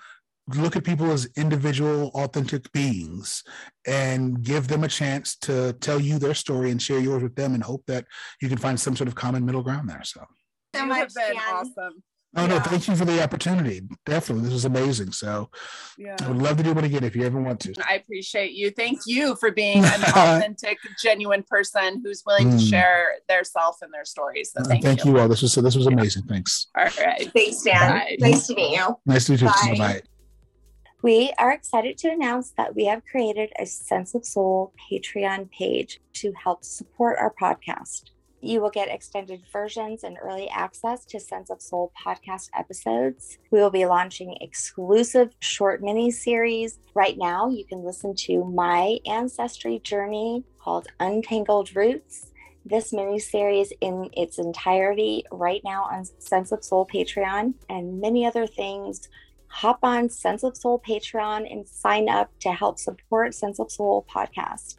look at people as individual, authentic beings, and give them a chance to tell you their story and share yours with them, and hope that you can find some sort of common middle ground there. So, so much, awesome. Oh yeah. no, thank you for the opportunity. Definitely. This was amazing. So yeah. I would love to do it again if you ever want to. I appreciate you. Thank you for being an authentic, genuine person who's willing mm. to share their self and their stories. So thank, uh, thank you. you. all. This was so this was amazing. Thanks. All right. Thanks, Dan. Bye. Nice to meet you. Nice to meet you. Bye. Bye. We are excited to announce that we have created a Sense of Soul Patreon page to help support our podcast. You will get extended versions and early access to Sense of Soul podcast episodes. We will be launching exclusive short mini series. Right now, you can listen to my ancestry journey called Untangled Roots. This mini series in its entirety right now on Sense of Soul Patreon and many other things hop on Sense of Soul Patreon and sign up to help support Sense of Soul podcast.